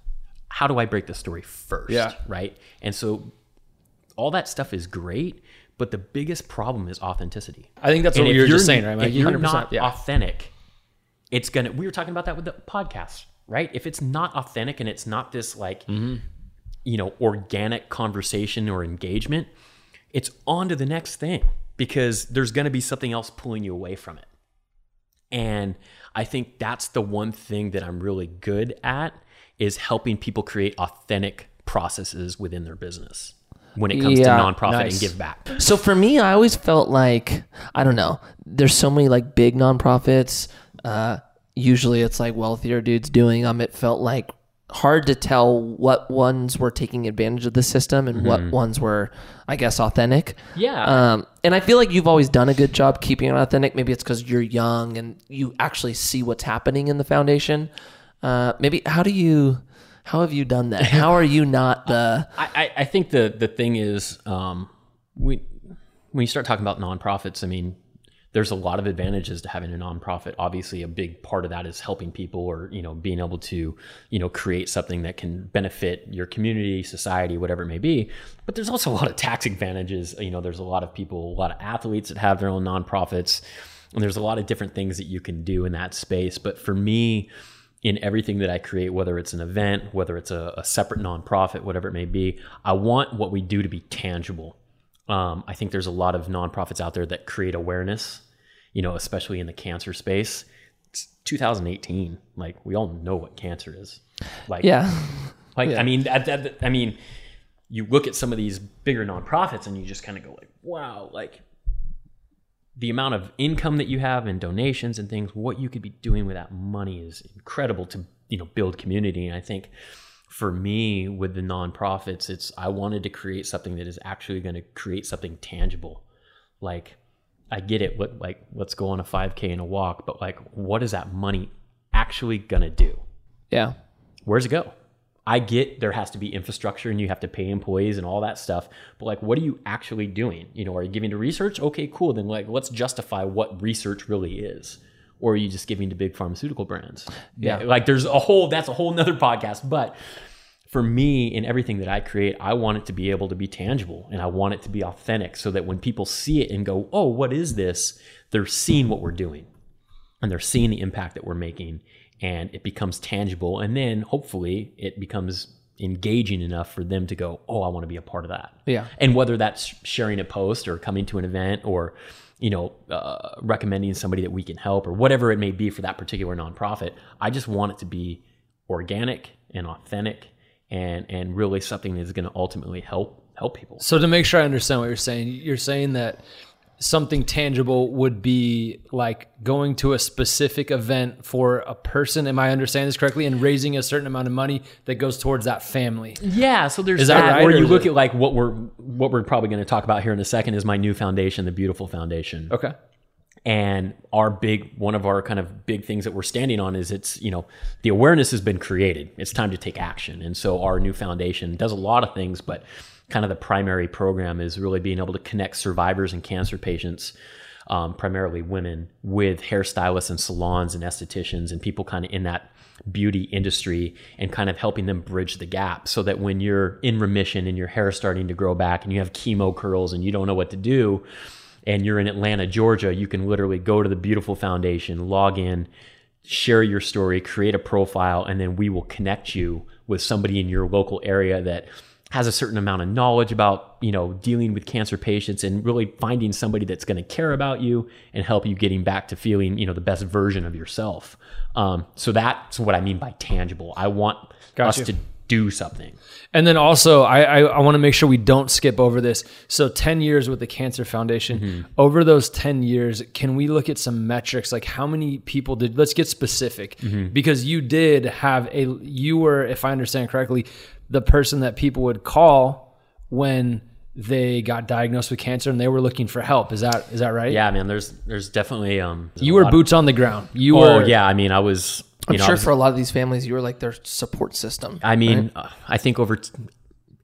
How do I break the story first? Yeah. right. And so all that stuff is great, but the biggest problem is authenticity. I think that's And what you were just you're- saying, right? If you're not yeah. authentic, it's gonna. We were talking about that with the podcast, right? If it's not authentic and it's not this like, Mm-hmm. you know, organic conversation or engagement, it's on to the next thing because there's gonna be something else pulling you away from it. And I think that's the one thing that I'm really good at is helping people create authentic processes within their business when it comes Yeah, to nonprofit nice. and give back. So for me, I always felt like I don't know. There's so many like big nonprofits. Uh, usually, it's like wealthier dudes doing them. It felt like hard to tell what ones were taking advantage of the system and what ones were, I guess, authentic. Yeah. Um, and I feel like you've always done a good job keeping it authentic. Maybe it's because you're young and you actually see what's happening in the foundation. Uh, maybe how do you? How have you done that? [laughs] How are you not the? I, I- I think the the thing is um, we when you start talking about nonprofits, I mean, there's a lot of advantages to having a nonprofit. Obviously, a big part of that is helping people, or you know, being able to you know create something that can benefit your community, society, whatever it may be. But there's also a lot of tax advantages. You know, there's a lot of people, a lot of athletes that have their own nonprofits, and there's a lot of different things that you can do in that space. But for me, in everything that I create, whether it's an event, whether it's a, a separate nonprofit, whatever it may be, I want what we do to be tangible. Um, I think there's a lot of nonprofits out there that create awareness, you know, especially in the cancer space. It's 2018, like we all know what cancer is. Like, Yeah. [laughs] like I mean, that, I mean, you look at some of these bigger nonprofits and you just kind of go like, wow, like the amount of income that you have and donations and things, what you could be doing with that money is incredible to you know build community. And I think for me with the nonprofits, it's I wanted to create something that is actually going to create something tangible. Like I get it, what like let's go on a 5K and a walk, but like what is that money actually gonna do? Yeah. where's it go? I get there has to be infrastructure and you have to pay employees and all that stuff, but like, what are you actually doing? You know, are you giving to research? Okay, cool. Then like, let's justify what research really is. Or are you just giving to big pharmaceutical brands? Yeah. Like, there's a whole that's a whole nother podcast. But for me, in everything that I create, I want it to be able to be tangible and I want it to be authentic, so that when people see it and go, "Oh, what is this?" They're seeing what we're doing and they're seeing the impact that we're making and it becomes tangible and then hopefully it becomes engaging enough for them to go oh i want to be a part of that Yeah. and whether that's sharing a post or coming to an event or you know uh, recommending somebody that we can help or whatever it may be for that particular nonprofit. I just want it to be organic and authentic and and really something that's going to ultimately help help people. So to make sure I understand what you're saying, you're saying that something tangible would be like going to a specific event for a person. Am I understanding this correctly? And raising a certain amount of money that goes towards that family. Yeah, so there's Is that that, right, or or you look it- at like what we're what we're probably going to talk about here in a second is my new foundation, the BeYoutiful Foundation. Okay. And our big one of our kind of big things that we're standing on is it's, you know, the awareness has been created. It's time to take action. And so our new foundation does a lot of things, but kind of the primary program is really being able to connect survivors and cancer patients um, primarily women, with hairstylists and salons and estheticians and people kind of in that beauty industry and kind of helping them bridge the gap so that when you're in remission and your hair is starting to grow back and you have chemo curls and you don't know what to do and you're in Atlanta, Georgia, you can literally go to the BeYoutiful Foundation, log in, share your story, create a profile, and then we will connect you with somebody in your local area that has a certain amount of knowledge about you know dealing with cancer patients and really finding somebody that's going to care about you and help you getting back to feeling you know the best version of yourself um, so that's what i mean by tangible i want Got us you. to do something. And then also, I I, I want to make sure we don't skip over this. So, ten years with the Cancer Foundation. Mm-hmm. Over those ten years, can we look at some metrics? Like how many people did? Let's get specific Mm-hmm. because you did have a. You were, if I understand correctly, the person that people would call when they got diagnosed with cancer and they were looking for help. Is that is that right? Yeah, man. There's there's definitely um. there's You were lot- boots on the ground. You Oh were. yeah, I mean, I was. You I'm know, sure was- for a lot of these families, you were like their support system. I mean, uh, I think over t-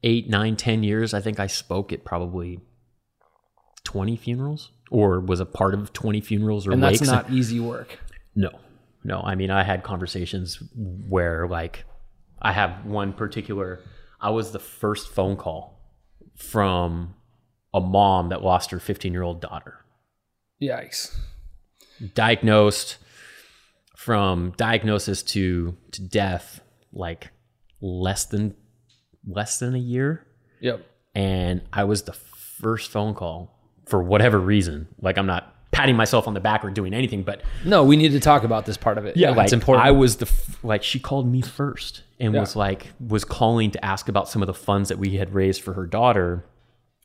eight, nine, ten years, I think I spoke at probably twenty funerals, or was a part of twenty funerals or And that's wakes. not easy work. [laughs] No, no. I mean, I had conversations where, like, I have one particular. I was the first phone call from a mom that lost her 15 year old daughter. Yikes. Diagnosed from diagnosis to to death, like less than less than a year, Yep. and I was the first phone call for whatever reason. Like, I'm not patting myself on the back or doing anything, but No, we need to talk about this part of it. Yeah, like it's important. I was the f- like she called me first and Yeah. was like was calling to ask about some of the funds that we had raised for her daughter,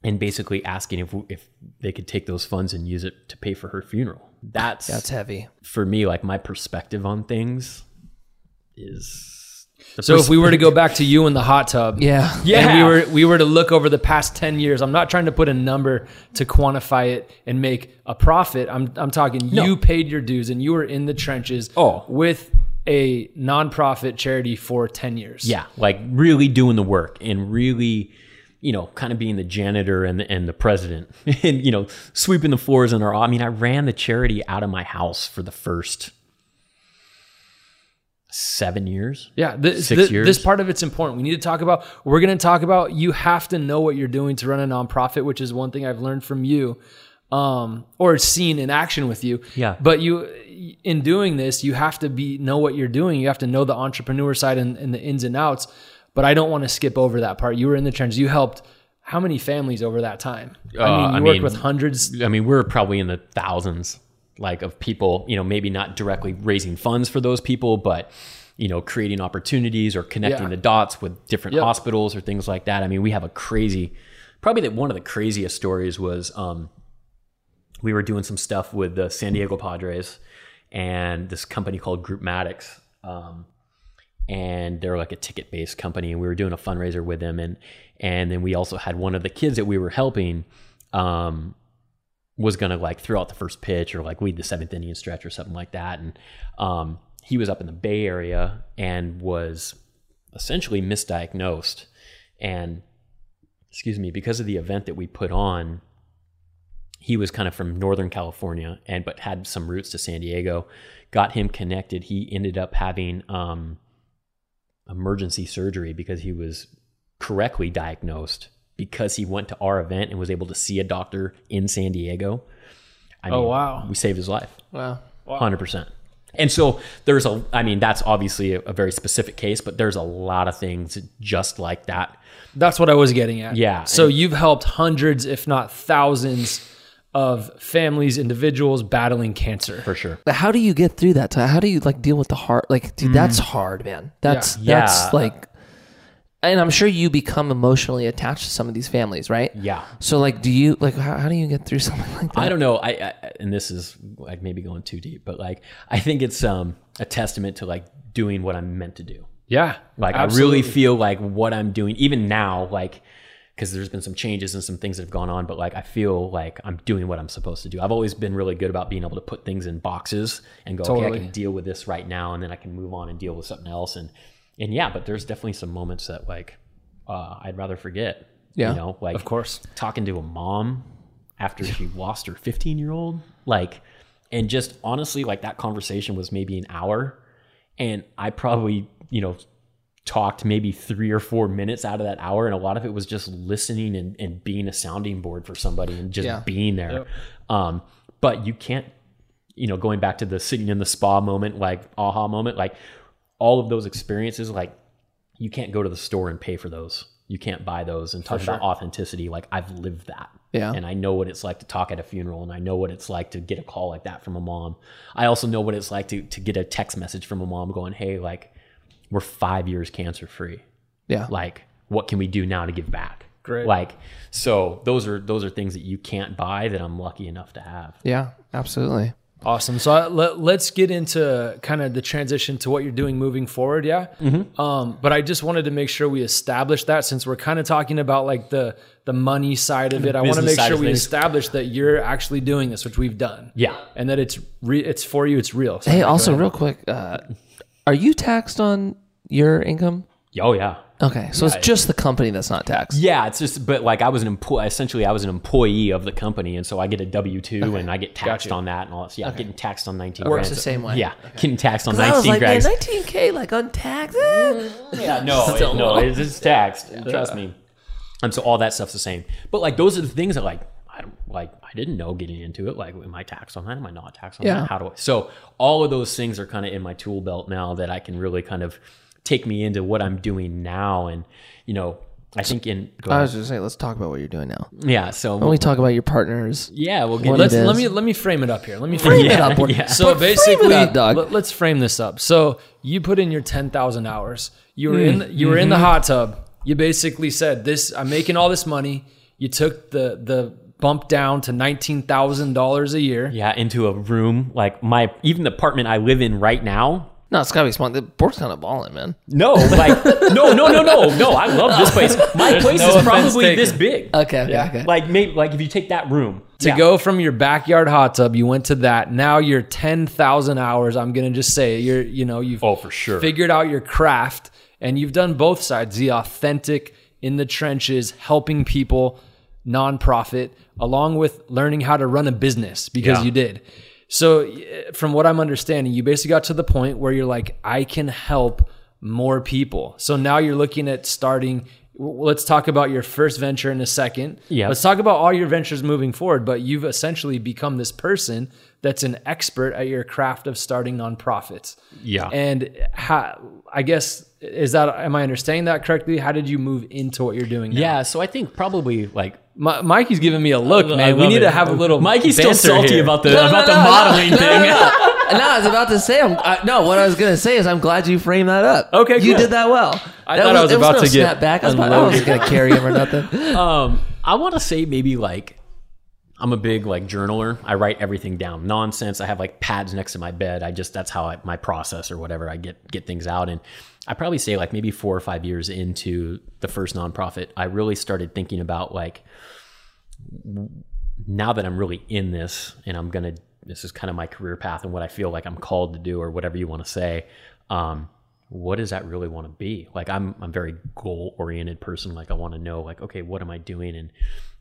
and basically asking if if they could take those funds and use it to pay for her funeral. That's That's heavy. for me like my perspective on things is. The So if we were to go back to you in the hot tub, Yeah. and Yeah. we were we were to look over the past ten years. I'm not trying to put a number to quantify it and make a profit. I'm I'm talking you paid your dues and you were in the trenches. Oh. with a nonprofit charity for ten years. Yeah, like really doing the work and really, you know, kind of being the janitor and the, and the president [laughs] and you know sweeping the floors in our. I mean, I ran the charity out of my house for the first seven years. Yeah, this, Six this, years. this part of it's important. We need to talk about. We're going to talk about. You have to know what you're doing to run a nonprofit, which is one thing I've learned from you, um, or seen in action with you. Yeah. But you, in doing this, you have to be know what you're doing. You have to know the entrepreneur side and, and the ins and outs. But I don't want to skip over that part. You were in the trenches. You helped how many families over that time? I Uh, mean, you I worked mean- with hundreds. I mean, we're probably in the thousands, like of people. You know, maybe not directly raising funds for those people, but you know, creating opportunities or connecting Yeah. the dots with different Yep. hospitals or things like that. I mean, we have a crazy. Probably that one of the craziest stories was um, we were doing some stuff with the San Diego Padres and this company called Groupmatics. Um, and they're like a ticket based company and we were doing a fundraiser with them and and then we also had one of the kids that we were helping um was gonna like throw out the first pitch or like lead the seventh inning stretch or something like that. And um he was up in the bay area and was essentially misdiagnosed. And excuse me because of the event that we put on he was kind of from northern california and but had some roots to san diego got him connected. He ended up having um emergency surgery because he was correctly diagnosed because he went to our event and was able to see a doctor in San Diego. I Oh, wow. We saved his life. Wow. 100%. And so there's a, I mean, that's obviously a, a very specific case, but there's a lot of things just like that. That's what I was getting at. Yeah. So you've helped hundreds, if not thousands, of families, individuals battling cancer. For sure. But how do you get through that? How do you like deal with the heart? Like, dude, that's hard, man. That's Mm. Yeah. that's Yeah. like, and I'm sure you become emotionally attached to some of these families, right? Yeah. So like, do you like how, how do you get through [laughs] something like that? I don't know. I, I and this is like maybe going too deep, but like I think it's um a testament to like doing what I'm meant to do. Yeah. Like I really feel like what I'm doing, even now, like because there's been some changes and some things that have gone on, but like I feel like I'm doing what I'm supposed to do. I've always been really good about being able to put things in boxes and go, okay, I can deal with this right now, and then I can move on and deal with something else. And and yeah, but there's definitely some moments that like uh, I'd rather forget. Yeah. you know, like Of course. talking to a mom after she lost her 15 year old like and just honestly like that conversation was maybe an hour and i probably you know talked maybe three or four minutes out of that hour and a lot of it was just listening and, and being a sounding board for somebody and just Yeah. being there um but you can't you know going back to the sitting in the spa moment like aha moment like all of those experiences like you can't go to the store and pay for those you can't buy those and talk about authenticity like i've lived that Yeah. and i know what it's like to talk at a funeral and i know what it's like to get a call like that from a mom i also know what it's like to, to get a text message from a mom going hey like we're five years cancer free Yeah. Like, what can we do now to give back? Great. Like, so those are those are things that you can't buy that I'm lucky enough to have. Yeah, absolutely. Awesome. So let, let's get into kind of the transition to what you're doing moving forward. Yeah. Mm-hmm. Um, but I just wanted to make sure we establish that since we're kind of talking about like the the money side of it. I want to make sure we things. establish that you're actually doing this, which we've done. Yeah. And that it's re- it's for you. It's real. So Hey, also, real quick, uh, are you taxed on your income? Oh yeah. Okay, so it's just the company that's not taxed. Yeah, it's just, but like I was an employee. Essentially, I was an employee of the company, and so I get a W two, and I get taxed on that and all that. So, yeah, getting taxed on nineteen. Works grand. the same way. Yeah, getting taxed on I was nineteen like, man, 19k like untaxed. [laughs] Yeah, no, it, no, it's, it's taxed. Trust me. And so all that stuff's the same. But like those are the things that like I don't like. I didn't know getting into it. Like, am I taxed on that? Am I not taxed on Yeah. that? How do I? So all of those things are kind of in my tool belt now that I can really kind of take me into what I'm doing now. And you know, I think in I was just saying, let's talk about what you're doing now. yeah. So When we talk about your partners, yeah, we'll get Let's let me let me frame it up here. Let me [laughs] frame frame it up. yeah. So But frame basically, up, dog. let, us frame this up. So you put in your ten thousand hours. You were Hmm. in you were in Mm-hmm. the hot tub. You basically said, "This I'm making all this money." You took the the bump down to nineteen thousand dollars a year. yeah into a room like my even the apartment I live in right now. No, it's gotta be smart. The board's kind of balling, man. No, like no, no, no, no, no. I love this place. [laughs] My place no is probably taken. this big. Okay, okay, okay. Like maybe like if you take that room To yeah. go from your backyard hot tub, you went to that. Now you're ten thousand hours. I'm gonna just say you're you know you've Oh, for sure. figured out your craft and you've done both sides the authentic in the trenches helping people nonprofit along with learning how to run a business because Yeah. you did so from what i'm understanding you basically got to the point where you're like i can help more people so now you're looking at starting let's talk about your first venture in a second Yeah. let's talk about all your ventures moving forward but you've essentially become this person that's an expert at your craft of starting nonprofits Yeah. and how, I guess is that am I understanding that correctly? How did you move into what you're doing now? Yeah, so I think probably like Mi- Mikey's giving me a look, man. We need it. to have a little. Mikey's still salty here. about the No, no, about the no, no. modeling thing. [laughs] no, I was about to say. I'm, I, no, what I was gonna say is, I'm glad you framed that up. Okay, you cool. did that well. I That thought I was there about no to get snap back. I was, about, I wasn't gonna carry him or nothing. [laughs] um, I want to say maybe like I'm a big like journaler. I write everything down. Nonsense. I have like pads next to my bed. I just that's how I, my process or whatever. I get get things out, and I probably say like maybe four or five years into the first nonprofit, I really started thinking about like now that I'm really in this and I'm gonna this is kind of my career path and what I feel like I'm called to do or whatever you want to say. Um, what does that really want to be? Like I'm I'm very goal oriented person. Like I want to know like okay, what am I doing? And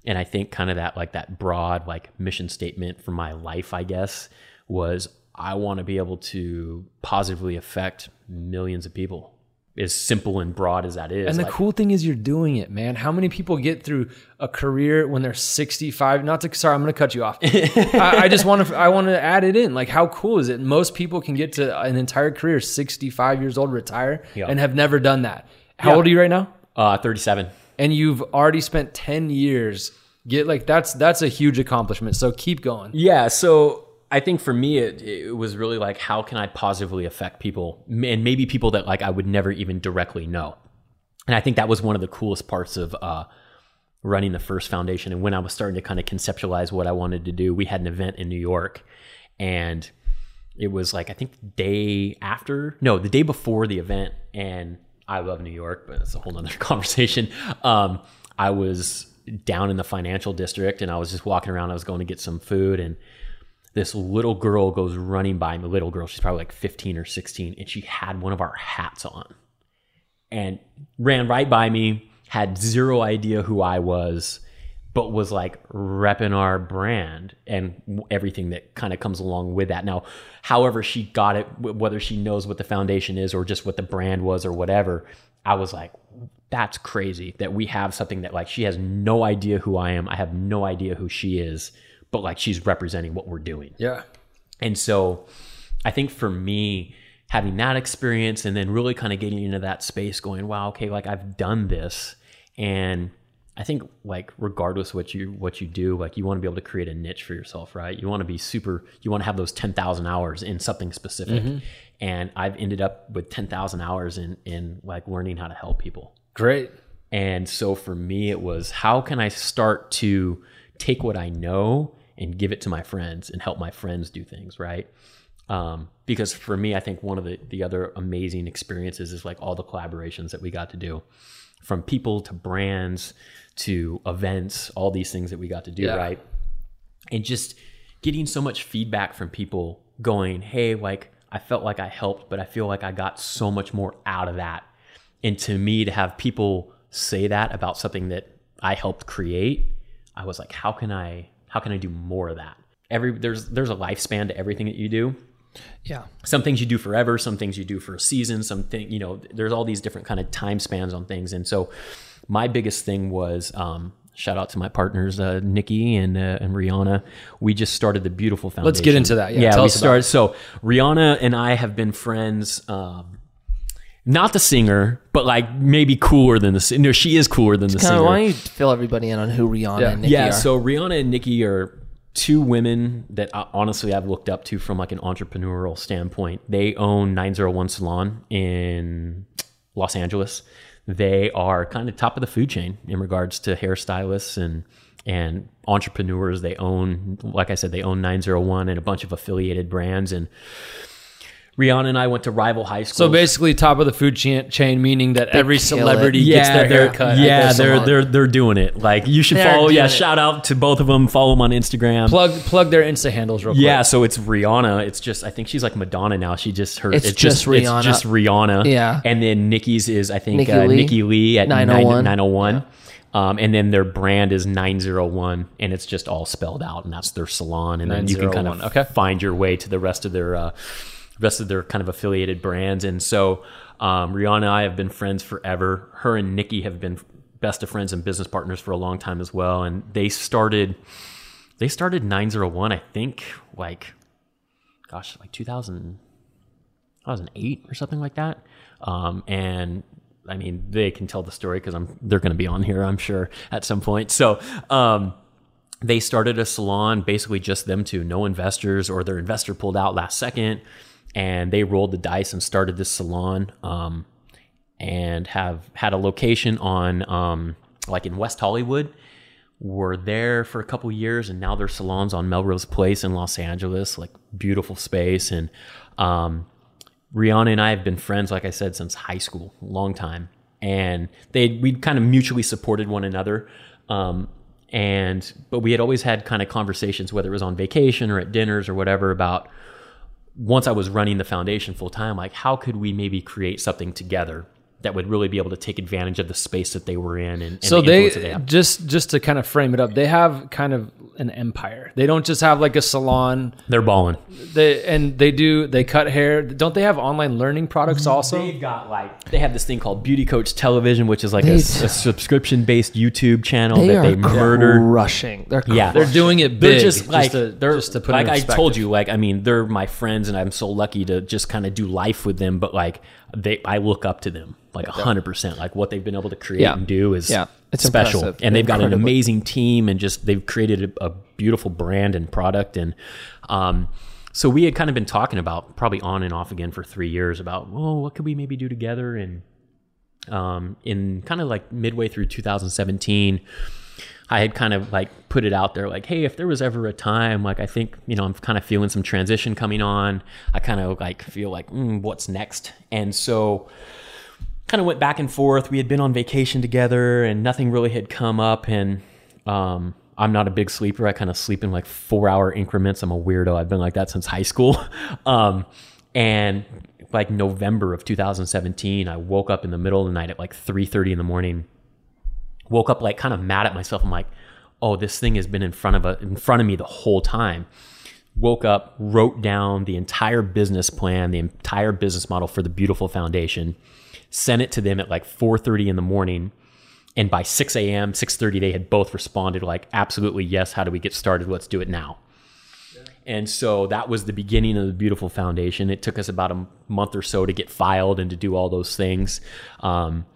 and I think kind of that like that broad like mission statement for my life, I guess, was I want to be able to positively affect millions of people. As simple and broad as that is. And the Like, cool thing is you're doing it, man. How many people get through a career when they're 65? Not to sorry, I'm going to cut you off. [laughs] I, I just want to I want to add it in. Like how cool is it? Most people can get to an entire career 65 years old, retire, Yeah. and have never done that. How Yeah. old are you right now? uh, 37. And you've already spent 10 years. Get like that's that's a huge accomplishment. So keep going. Yeah, so I think for me it, it was really like how can I positively affect people and maybe people that like I would never even directly know. And I think that was one of the coolest parts of uh, running the first foundation and when I was starting to kind of conceptualize what I wanted to do. We had an event in New York and it was like I think the day after, no, the day before the event and I love New York, but it's a whole nother [laughs] conversation. Um, I was down in the financial district and I was just walking around. I was going to get some food and this little girl goes running by me. Little girl, she's probably like 15 or 16, and she had one of our hats on and ran right by me, had zero idea who I was, but was like repping our brand and everything that kind of comes along with that. Now, however she got it, whether she knows what the foundation is or just what the brand was or whatever, I was like, that's crazy that we have something that like she has no idea who I am. I have no idea who she is, but like she's representing what we're doing. Yeah. And so I think for me, having that experience and then really kind of getting into that space, going, wow, okay, like I've done this. And I think like regardless what you what you do, like you want to be able to create a niche for yourself, right? You want to be super you want to have those ten thousand hours in something specific. And I've ended up with ten thousand hours in in like learning how to help people. Great. And so for me, it was how can I start to take what I know and give it to my friends and help my friends do things, right? Um, because for me, I think one of the, the other amazing experiences is like all the collaborations that we got to do from people to brands to events, all these things that we got to do, Yeah. right? And just getting so much feedback from people going, hey, like I felt like I helped, but I feel like I got so much more out of that. And to me, to have people say that about something that I helped create, I was like, how can I how can I do more of that? Every there's there's a lifespan to everything that you do Yeah. some things you do forever some things you do for a season something you know there's all these different kind of time spans on things and so my biggest thing was um, shout out to my partners uh, nikki and uh, and riawna we just started the BeYoutiful foundation Let's get into that. Yeah, yeah tell we us about started so riawna and i have been friends um, not the singer but like maybe cooler than the singer no she is cooler than the Kind singer why don't you fill everybody in on who Riawna Yeah. and Nicki yeah, are? so Riawna and Nikki are two women that uh, honestly I've looked up to from like an entrepreneurial standpoint. They own 901 Salon in Los Angeles. They are kind of top of the food chain in regards to hairstylists and and entrepreneurs. They own, like I said, they own 901 and a bunch of affiliated brands. And Riawna and I went to rival high schools. So basically, top of the food chain, chain meaning that every kill it. celebrity gets their they're- haircut. Yeah, they're salon. they're they're doing it. Like you should They're follow. Yeah, it. shout out to both of them. Follow them on Instagram. Plug plug their Insta handles real quick. Yeah, so it's Riawna. It's just I think she's like Madonna now. She just her. It's just Riawna. It's just Riawna. Yeah. and then Nikki's is I think Nikki uh, Lee. Nikki Lee at 901. 901. Um, and then their brand is 901, and it's just all spelled out, and that's their salon. And then you can kind of okay. find your way to the rest of their uh, rest of their kind of affiliated brands. And so um, Riawna and I have been friends forever. Her and Nikki have been best of friends and business partners for a long time as well. And they started they started 901 i think like gosh like 2000 2008 or something like that um, and i mean they can tell the story because i'm they're going to be on here i'm sure at some point so um, they started a salon basically just them two no investors or their investor pulled out last second and they rolled the dice and started this salon um, and have had a location on um, like in west hollywood were there for a couple years and now their salons on Melrose Place in Los Angeles, like beautiful space. And um, Riawna and I have been friends, like I said, since high school, long time. And they we kind of mutually supported one another. Um, and but we had always had kind of conversations, whether it was on vacation or at dinners or whatever, about once I was running the foundation full time, like how could we maybe create something together that would really be able to take advantage of the space that they were in and, and So the they, influence that they have. just just to kind of frame it up, they have kind of an empire. They don't just have like a salon. They're balling. They and they do they cut hair. Don't they have online learning products also? They've got like they have this thing called Beauty Coach Television, which is like a, They- subscription based YouTube channel they that are they murdered. rushing. They're Yeah. They're doing it big. They're just like to, they're just to put like in I told you, like I mean, they're my friends, and I'm so lucky to just kind of do life with them. But like they, I look up to them like hundred percent. Like what they've been able to create Yeah. and do is Yeah. It's special, impressive. and they've got an amazing team, and just they've created a, a beautiful brand and product, and um. So we had kind of been talking about probably on and off again for three years about, well, what could we maybe do together? And um, in kind of like midway through 2017, I had kind of like put it out there like, hey, if there was ever a time, like I think, you know, I'm kind of feeling some transition coming on. I kind of like feel like, mm, what's next? And so kind of went back and forth. We had been on vacation together and nothing really had come up. And um, I'm not a big sleeper. I kind of sleep in like four hour increments. I'm a weirdo. I've been like that since high school. [laughs] um, and like November of 2017, I woke up in the middle of the night at like 3:30 in the morning. Woke up like kind of mad at myself. I'm like, oh, this thing has been in front of a, in front of me the whole time. Woke up, wrote down the entire business plan, the entire business model for the BeYoutiful Foundation, sent it to them at like 4:30 in the morning, and by 6 a.m., 6:30, they had both responded like, absolutely yes. How do we get started? Let's do it now. And so that was the beginning of the BeYoutiful Foundation. It took us about a month or so to get filed and to do all those things. Um,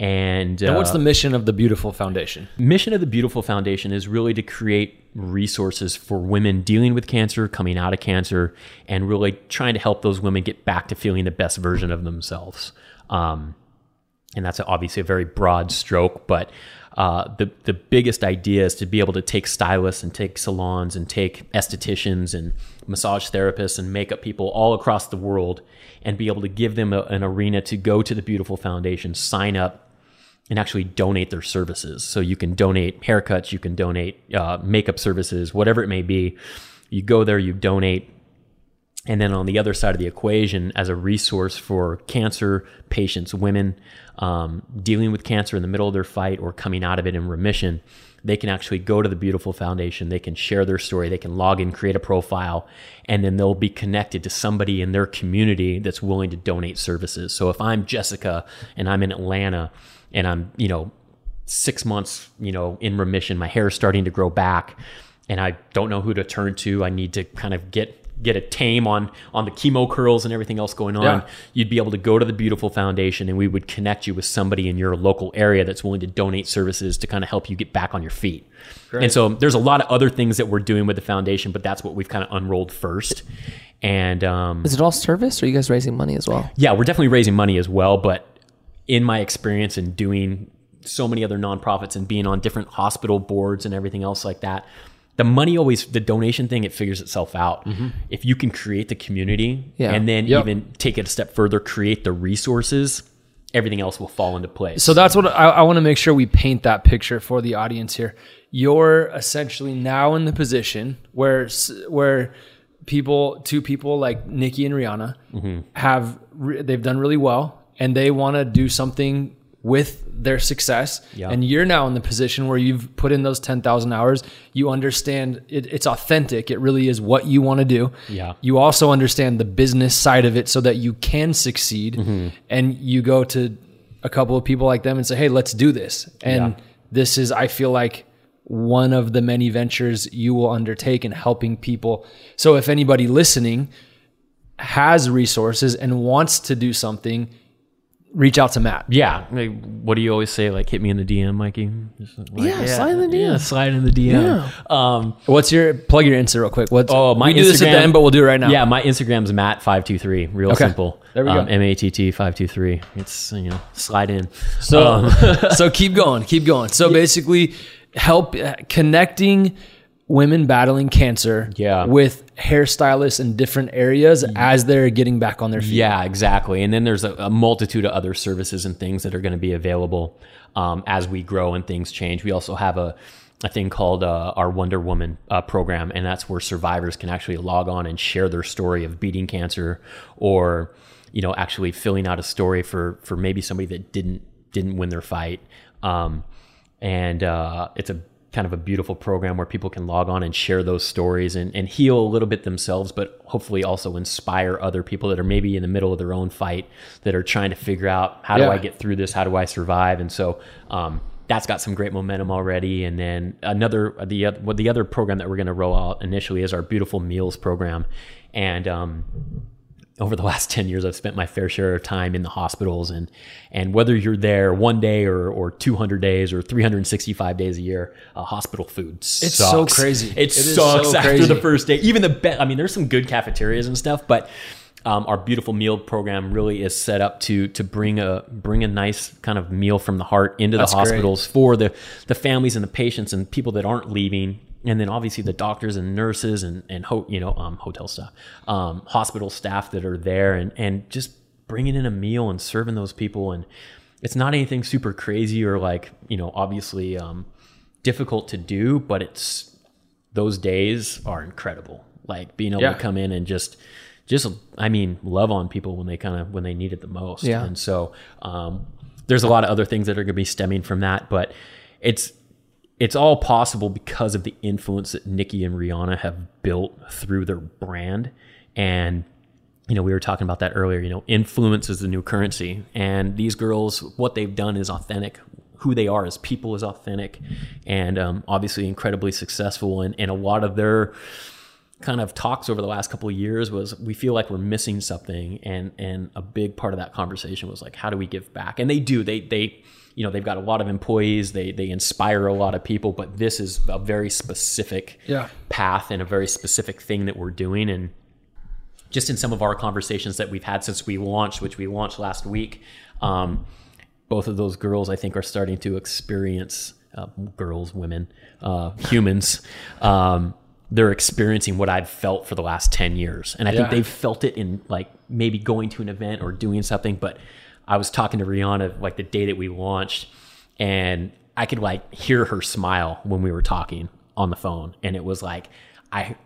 and, And what's uh, the mission of the BeYoutiful Foundation? mission of the BeYoutiful Foundation is really to create resources for women dealing with cancer, coming out of cancer, and really trying to help those women get back to feeling the best version of themselves. Um, and that's obviously a very broad stroke, but uh, the the biggest idea is to be able to take stylists and take salons and take estheticians and massage therapists and makeup people all across the world and be able to give them a, an arena to go to the BeYoutiful Foundation, sign up, and actually donate their services. So you can donate haircuts, you can donate uh, makeup services, whatever it may be. You go there, you donate. And then on the other side of the equation, as a resource for cancer patients, women um, dealing with cancer in the middle of their fight or coming out of it in remission, they can actually go to the BeYoutiful Foundation. They can share their story. They can log in, create a profile, and then they'll be connected to somebody in their community that's willing to donate services. So if I'm Jessica and I'm in Atlanta and I'm, you know, six months, you know, in remission, my hair is starting to grow back, and I don't know who to turn to. I need to kind of get get a tame on on the chemo curls and everything else going on, Yeah. you'd be able to go to the BeYoutiful Foundation and we would connect you with somebody in your local area that's willing to donate services to kind of help you get back on your feet. And so there's a lot of other things that we're doing with the foundation, but that's what we've kind of unrolled first. And um, Is it all service or are you guys raising money as well? yeah, we're definitely raising money as well. But in my experience in doing so many other nonprofits and being on different hospital boards and everything else like that, the money always, the donation thing, it figures itself out. Mm-hmm. If you can create the community Yeah. and then Yep. even take it a step further, create the resources, everything else will fall into place. So that's what I, I want to make sure we paint that picture for the audience here. You're essentially now in the position where where people, two people like Nikki and Riawna, mm-hmm. have re- they've done really well, and they want to do something with their success. Yeah. And you're now in the position where you've put in those ten thousand hours. You understand it, it's authentic. It really is what you want to do. Yeah. You also understand the business side of it so that you can succeed. Mm-hmm. And you go to a couple of people like them and say, "Hey, let's do this." And Yeah. this is, I feel like, one of the many ventures you will undertake in helping people. So if anybody listening has resources and wants to do something, reach out to Matt. yeah, like, what do you always say? Like, hit me in the DM, Mikey. Like, Yeah, slide in the DM. Yeah, slide in the DM. Um, What's your plug your Insta real quick? What's Oh, my we do this at the Instagram- end, but we'll do it right now. Yeah, my Instagram's Matt five two three. Real Okay. simple. There we go. Um, M A T T five two three. It's you know slide in. So Um, [laughs] so keep going, keep going. So basically, help uh, connecting women battling cancer Yeah. with hairstylists in different areas as they're getting back on their feet. Yeah, exactly. And then there's a, a multitude of other services and things that are going to be available um, as we grow and things change. We also have a a thing called uh, our Wonder Woman uh, program, and that's where survivors can actually log on and share their story of beating cancer, or you know, actually filling out a story for for maybe somebody that didn't didn't win their fight. Um, and uh, it's a kind of a beautiful program where people can log on and share those stories and, and heal a little bit themselves, but hopefully also inspire other people that are maybe in the middle of their own fight that are trying to figure out how do I get through this? How do I survive? And so um, that's got some great momentum already. And then another the well, the other program that we're going to roll out initially is our Beautiful Meals program, and um, over the [laughs] last 10 years i've spent my fair share of time in the hospitals and and whether you're there one day or or 200 days or 365 days a year uh, hospital food It's so crazy. it, It sucks so after crazy. the first day even the best i mean there's some good cafeterias and stuff but um, our beautiful meal program really is set up to to bring a bring a nice kind of meal from the heart into That's the great. hospitals for the the families and the patients and people that aren't leaving and then obviously the doctors and nurses and and ho- you know um, hotel staff um, hospital staff that are there and and just bringing in a meal and serving those people and it's not anything super crazy or like you know obviously um, difficult to do but it's those days are incredible like being able Yeah. to come in and just just i mean love on people when they kind of when they need it the most Yeah. and so um, there's a lot of other things that are going to be stemming from that but it's it's all possible because of the influence that Nikki and Riawna have built through their brand. And, you know, we were talking about that earlier. You know, influence is the new currency. And these girls, what they've done is authentic. Who they are as people is authentic and um, obviously incredibly successful. And, and a lot of their kind of talks over the last couple of years was we feel like we're missing something and and a big part of that conversation was like how do we give back and they do they they you know they've got a lot of employees they they inspire a lot of people but this is a very specific Yeah. path and a very specific thing that we're doing and just in some of our conversations that we've had since we launched which we launched last week um, both of those girls, I think, are starting to experience uh, girls, women, uh, humans. Um, they're experiencing what I've felt for the last 10 years. And I think they've felt it in like maybe going to an event or doing something. But I was talking to Riawna like the day that we launched, and I could like hear her smile when we were talking on the phone. And it was like, I,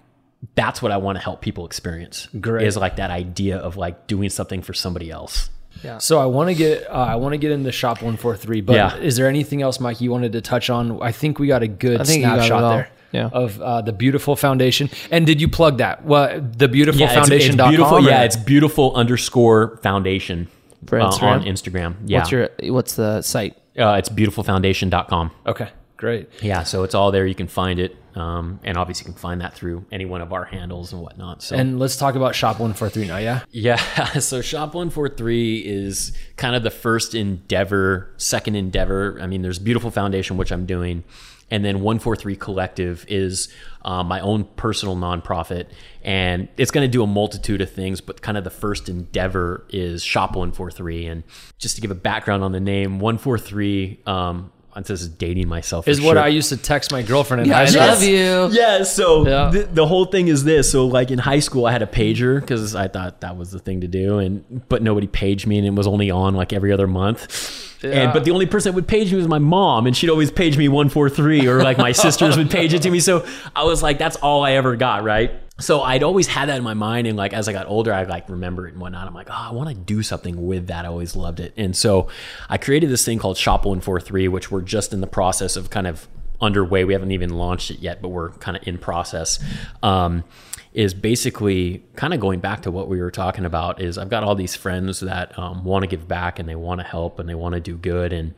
that's what I want to help people experience. Great. Is like that idea of like doing something for somebody else. Yeah. So I want to get uh, I want to get into shop one four three. But Yeah. is there anything else, Mike, you wanted to touch on? I think we got a good I think you got it snapshot there. Yeah. Of uh, the BeYoutiful foundation. And did you plug that? Well, the beautiful Yeah, it's, it's beautiful. Yeah, it's beautiful underscore foundation For uh, Instagram? on Instagram. Yeah, What's your what's the site? uh, it's beautifulfoundation.com. okay. Great. Yeah, so it's all there. You can find it, um, and obviously you can find that through any one of our handles and whatnot. So And let's talk about shop one four three now. Yeah. yeah, [laughs] so Shop One Four Three is kind of the first endeavor, second endeavor. I mean, there's BeYoutiful Foundation, which I'm doing, and then One Four Three Collective is um, my own personal nonprofit, and it's going to do a multitude of things. But kind of the first endeavor is Shop One Four Three, and just to give a background on the name, One Four Three. Um, this is dating myself. for Is what sure. I used to text my girlfriend in high I school. love you. Yeah, so Yeah. The, the whole thing is this. So like in high school, I had a pager because I thought that was the thing to do, and but nobody paged me, and it was only on like every other month. Yeah. And but the only person that would page me was my mom, and she'd always page me one four three, or like my [laughs] sisters would page it to me. So I was like, that's all I ever got, right? So I'd always had that in my mind, and like as I got older, I like remember it and whatnot. I'm like, oh, I want to do something with that. I always loved it, and so I created this thing called Shop One Four Three, which we're just in the process of kind of underway. We haven't even launched it yet, but we're kind of in process. Um, is basically kind of going back to what we were talking about. Is I've got all these friends that um, want to give back and they want to help and they want to do good and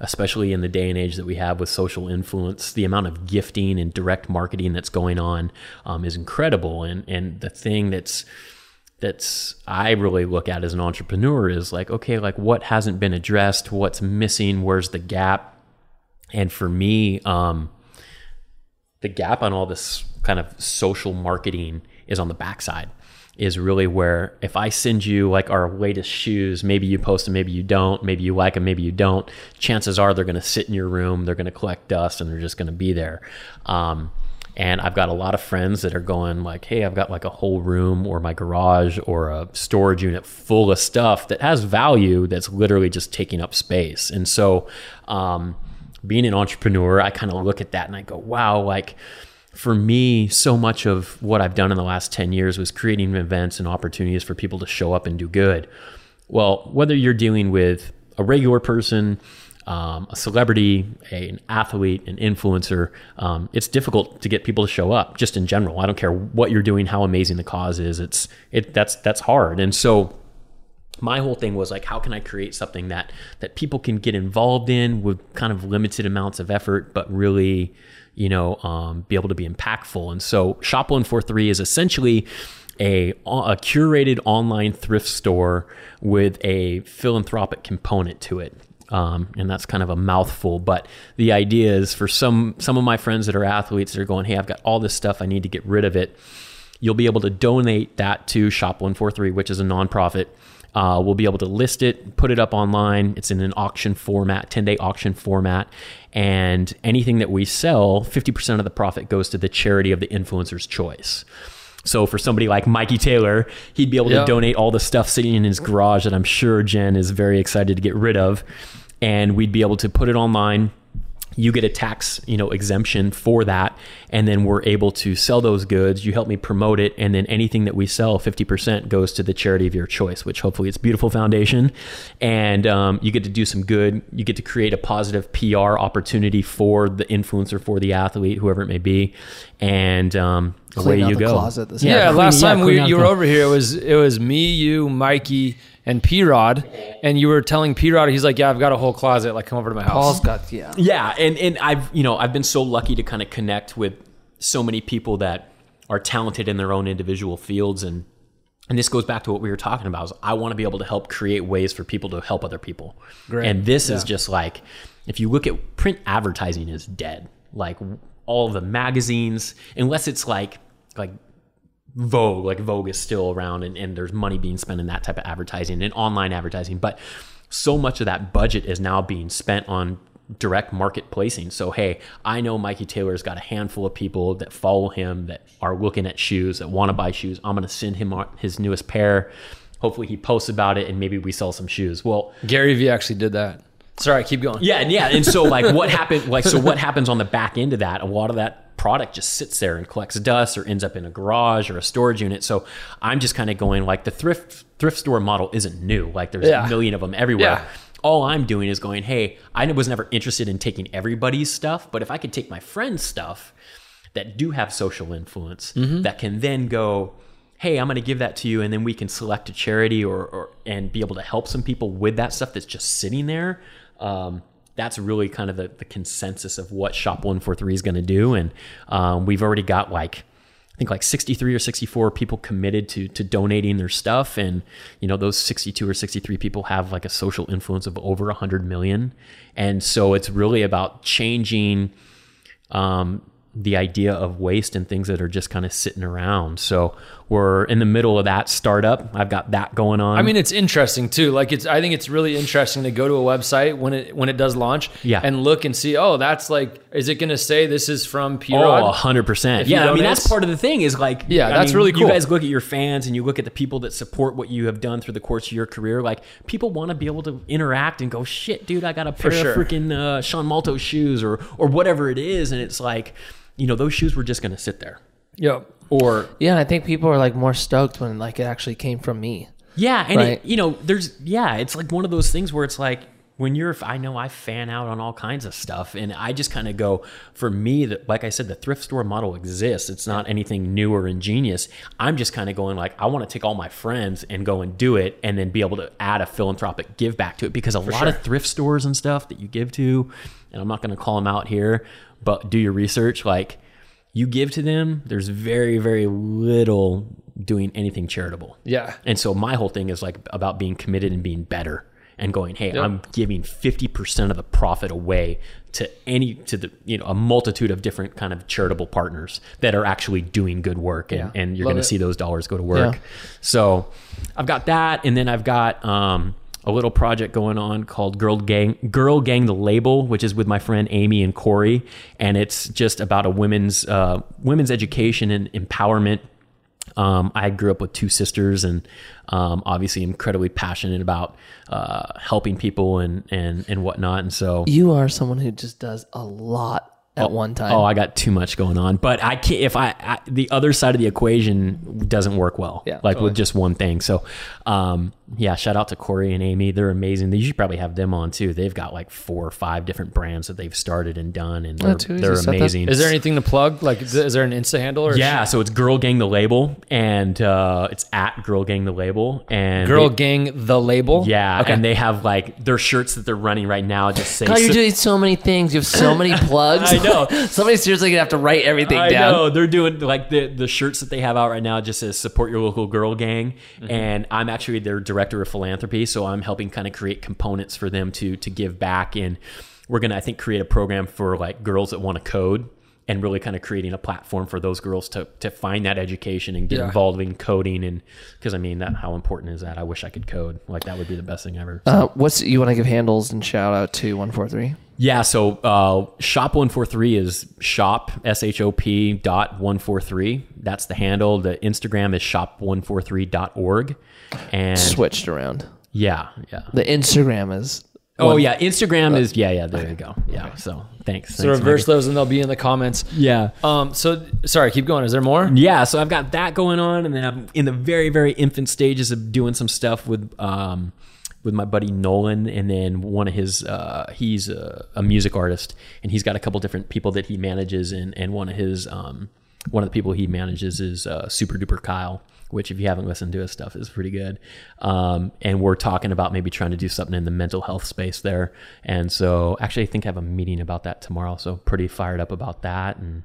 especially in the day and age that we have with social influence, the amount of gifting and direct marketing that's going on um, is incredible. And and the thing that's that's I really look at as an entrepreneur is like, okay, like what hasn't been addressed, what's missing, where's the gap, and for me, um, the gap on all this kind of social marketing is on the backside. Is really where if I send you like our latest shoes, maybe you post them, maybe you don't, maybe you like them, maybe you don't. Chances are they're going to sit in your room, they're going to collect dust, and they're just going to be there. Um, and I've got a lot of friends that are going like, "Hey, I've got like a whole room or my garage or a storage unit full of stuff that has value that's literally just taking up space." And so, um, being an entrepreneur, I kind of look at that and I go, "Wow!" Like for me, so much of what I've done in the last ten years was creating events and opportunities for people to show up and do good. Well, whether you're dealing with a regular person, um, a celebrity, a, an athlete, an influencer, um, it's difficult to get people to show up. Just in general, I don't care what you're doing, how amazing the cause is. It's it that's that's hard, and so my whole thing was like how can i create something that that people can get involved in with kind of limited amounts of effort but really you know um, be able to be impactful and so shop 143 is essentially a, a curated online thrift store with a philanthropic component to it um, and that's kind of a mouthful but the idea is for some some of my friends that are athletes that are going hey i've got all this stuff i need to get rid of it you'll be able to donate that to Shop 143, which is a nonprofit. Uh, we'll be able to list it, put it up online. It's in an auction format, 10 day auction format. And anything that we sell, 50% of the profit goes to the charity of the influencer's choice. So for somebody like Mikey Taylor, he'd be able Yeah. to donate all the stuff sitting in his garage that I'm sure Jen is very excited to get rid of. And we'd be able to put it online you get a tax you know exemption for that and then we're able to sell those goods. You help me promote it and then anything that we sell 50% goes to the charity of your choice which hopefully it's BeYoutiful foundation. And um, you get to do some good you get to create a positive pr opportunity for the influencer for the athlete whoever it may be. And um, away you the go. closet this Yeah, summer. last yeah, time we you were over here, it was it was me, you, Mikey, and P Rod, and you were telling P Rod, he's like, "Yeah, I've got a whole closet. Like, come over to my house." Paul's got yeah. yeah and and i've you know i've been so lucky to kind of connect with so many people that are talented in their own individual fields and and this goes back to what we were talking about is i want to be able to help create ways for people to help other people Great. and this is just like if you look at print advertising is dead like all of the magazines unless it's like like Vogue, like Vogue is still around and, and there's money being spent in that type of advertising and online advertising. But so much of that budget is now being spent on direct market placing. So, hey, I know Mikey Taylor's got a handful of people that follow him that are looking at shoes, that want to buy shoes. I'm going to send him his newest pair. Hopefully, he posts about it and maybe we sell some shoes. Well, Gary Vee actually did that. Sorry, keep going. Yeah, yeah. And so, like, what happened? Like, so what happens on the back end of that? A lot of that product just sits there and collects dust or ends up in a garage or a storage unit. So I'm just kind of going like the thrift thrift store model isn't new. Like there's yeah. a million of them everywhere. Yeah all I'm doing is going, hey, I was never interested in taking everybody's stuff, but if I could take my friend's stuff that do have social influence, mm-hmm. that can then go, hey, I'm going to give that to you, and then we can select a charity or, or and be able to help some people with that stuff that's just sitting there. Um, that's really kind of the, the consensus of what Shop 143 is going to do. And um, we've already got like I think like 63 or 64 people committed to to donating their stuff and you know those 62 or 63 people have like a social influence of over 100 million and so it's really about changing um, the idea of waste and things that are just kind of sitting around. So we're in the middle of that startup. I've got that going on. I mean, it's interesting too. Like it's, I think it's really interesting to go to a website when it, when it does launch yeah. and look and see, oh, that's like, is it going to say this is from Pure? Oh, hundred percent. Yeah. I mean, that's part of the thing is like, yeah, I that's mean, really cool. You guys look at your fans and you look at the people that support what you have done through the course of your career. Like people want to be able to interact and go, shit, dude, I got a pair sure. of freaking uh, Sean Malto shoes or, or whatever it is. And it's like, you know, those shoes were just going to sit there. Yep. Or yeah, I think people are like more stoked when like it actually came from me. Yeah, and right? it, you know, there's yeah, it's like one of those things where it's like when you're I know I fan out on all kinds of stuff and I just kind of go for me that like I said the thrift store model exists it's not anything new or ingenious I'm just kind of going like I want to take all my friends and go and do it and then be able to add a philanthropic give back to it because a for lot sure. of thrift stores and stuff that you give to and I'm not going to call them out here but do your research. Like you give to them, there's very, very little doing anything charitable. Yeah. And so my whole thing is like about being committed and being better and going, hey, yep. I'm giving 50% of the profit away to any to the you know a multitude of different kind of charitable partners that are actually doing good work and, yeah. and you're going to see those dollars go to work. Yeah. So I've got that and then I've got um a little project going on called Girl Gang Girl Gang the Label, which is with my friend Amy and Corey, and it's just about a women's uh, women's education and empowerment. Um, I grew up with two sisters, and um, obviously incredibly passionate about uh, helping people and and and whatnot. And so you are someone who just does a lot at oh, one time. Oh, I got too much going on, but I can't. If I, I the other side of the equation doesn't work well, yeah, like totally. with just one thing. So, um, yeah, shout out to Corey and Amy. They're amazing. You should probably have them on too. They've got like four or five different brands that they've started and done, and they're, they're amazing. Is there anything to plug? Like, is there an Insta handle? Or yeah, so it's Girl Gang the Label, and uh, it's at Girl Gang the Label, and Girl they, Gang the Label. Yeah, okay. and they have like their shirts that they're running right now. Just say, God, you're doing so many things. You have so many [laughs] plugs. I know. [laughs] Somebody's seriously gonna have to write everything I down. know they're doing like the the shirts that they have out right now. Just says support your local girl gang, mm-hmm. and I'm actually their director of philanthropy so I'm helping kind of create components for them to to give back. And we're gonna I think create a program for like girls that want to code and really kind of creating a platform for those girls to to find that education and get yeah. involved in coding and because I mean that how important is that? I wish I could code. Like that would be the best thing ever. So. Uh, what's you want to give handles and shout out to one four three? Yeah, so uh, shop one four three is shop s h o p dot one four three. That's the handle. The Instagram is shop one four three dot org, and switched around. Yeah, yeah. The Instagram is. Oh yeah, Instagram is yeah yeah. There you go. Yeah. So thanks. So thanks, reverse Mikey. those and they'll be in the comments. Yeah. Um. So sorry, keep going. Is there more? Yeah. So I've got that going on, and then I'm in the very very infant stages of doing some stuff with um with my buddy Nolan, and then one of his uh, he's a, a music artist, and he's got a couple different people that he manages, and and one of his um one of the people he manages is uh, Super Duper Kyle which if you haven't listened to his stuff is pretty good. Um, and we're talking about maybe trying to do something in the mental health space there. And so actually I think I have a meeting about that tomorrow. So pretty fired up about that. And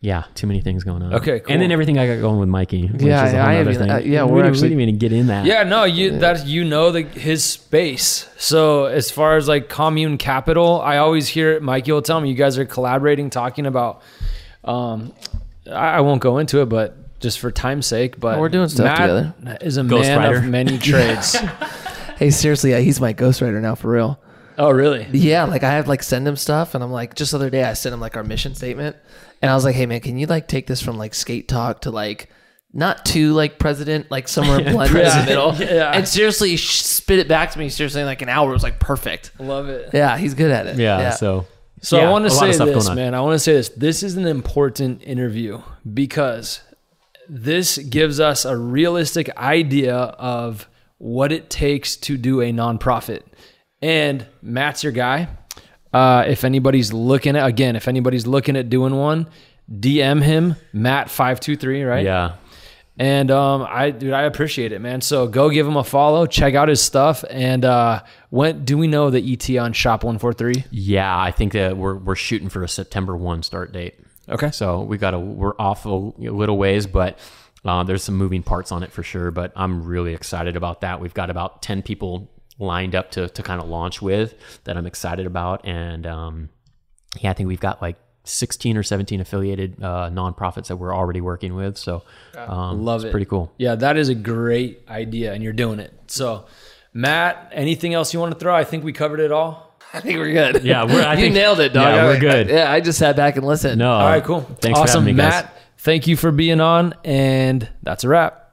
yeah, too many things going on. Okay, cool. And then everything I got going with Mikey. yeah, yeah, I mean, uh, yeah. We're we actually didn't even get in that. Yeah, no, you yeah. that you know the his space. So as far as like commune capital, I always hear Mikey will tell me you guys are collaborating, talking about. Um, I, I won't go into it, but just for time's sake. But we're doing stuff Matt together. Is a Ghost man Rider. of many [laughs] trades. [laughs] hey, seriously, yeah, he's my ghostwriter now for real. Oh, really? Yeah, like I have like send him stuff, and I'm like, just the other day I sent him like our mission statement, and I was like, hey man, can you like take this from like skate talk to like not to like president, like somewhere [laughs] blended in the middle. yeah. And seriously, he sh- spit it back to me. Seriously, in like an hour, it was like perfect. Love it. Yeah, he's good at it. Yeah. So. So yeah, I want to say this, man. I want to say this. This is an important interview because this gives us a realistic idea of what it takes to do a nonprofit. And Matt's your guy. Uh, if anybody's looking at again, if anybody's looking at doing one, DM him Matt five two three right. Yeah. And um, I dude, I appreciate it, man. So go give him a follow, check out his stuff, and uh, when do we know the ET on Shop One Four Three? Yeah. I think that we're we're shooting for a September one start date. Okay. So we got a we're off a little ways, but uh, there's some moving parts on it for sure. But I'm really excited about that. We've got about ten people lined up to to kind of launch with that I'm excited about, and um, yeah, I think we've got like 16 or 17 affiliated uh, nonprofits that we're already working with. So um, Love it's it. pretty cool. Yeah, that is a great idea, and you're doing it. So, Matt, anything else you want to throw? I think we covered it all. I think we're good. Yeah, we're- I you think- nailed it, dog. yeah, we're I- good. yeah, I just sat back and listened. No, All right, cool. Thanks awesome, for having me, guys. Matt. Thank you for being on, and that's a wrap.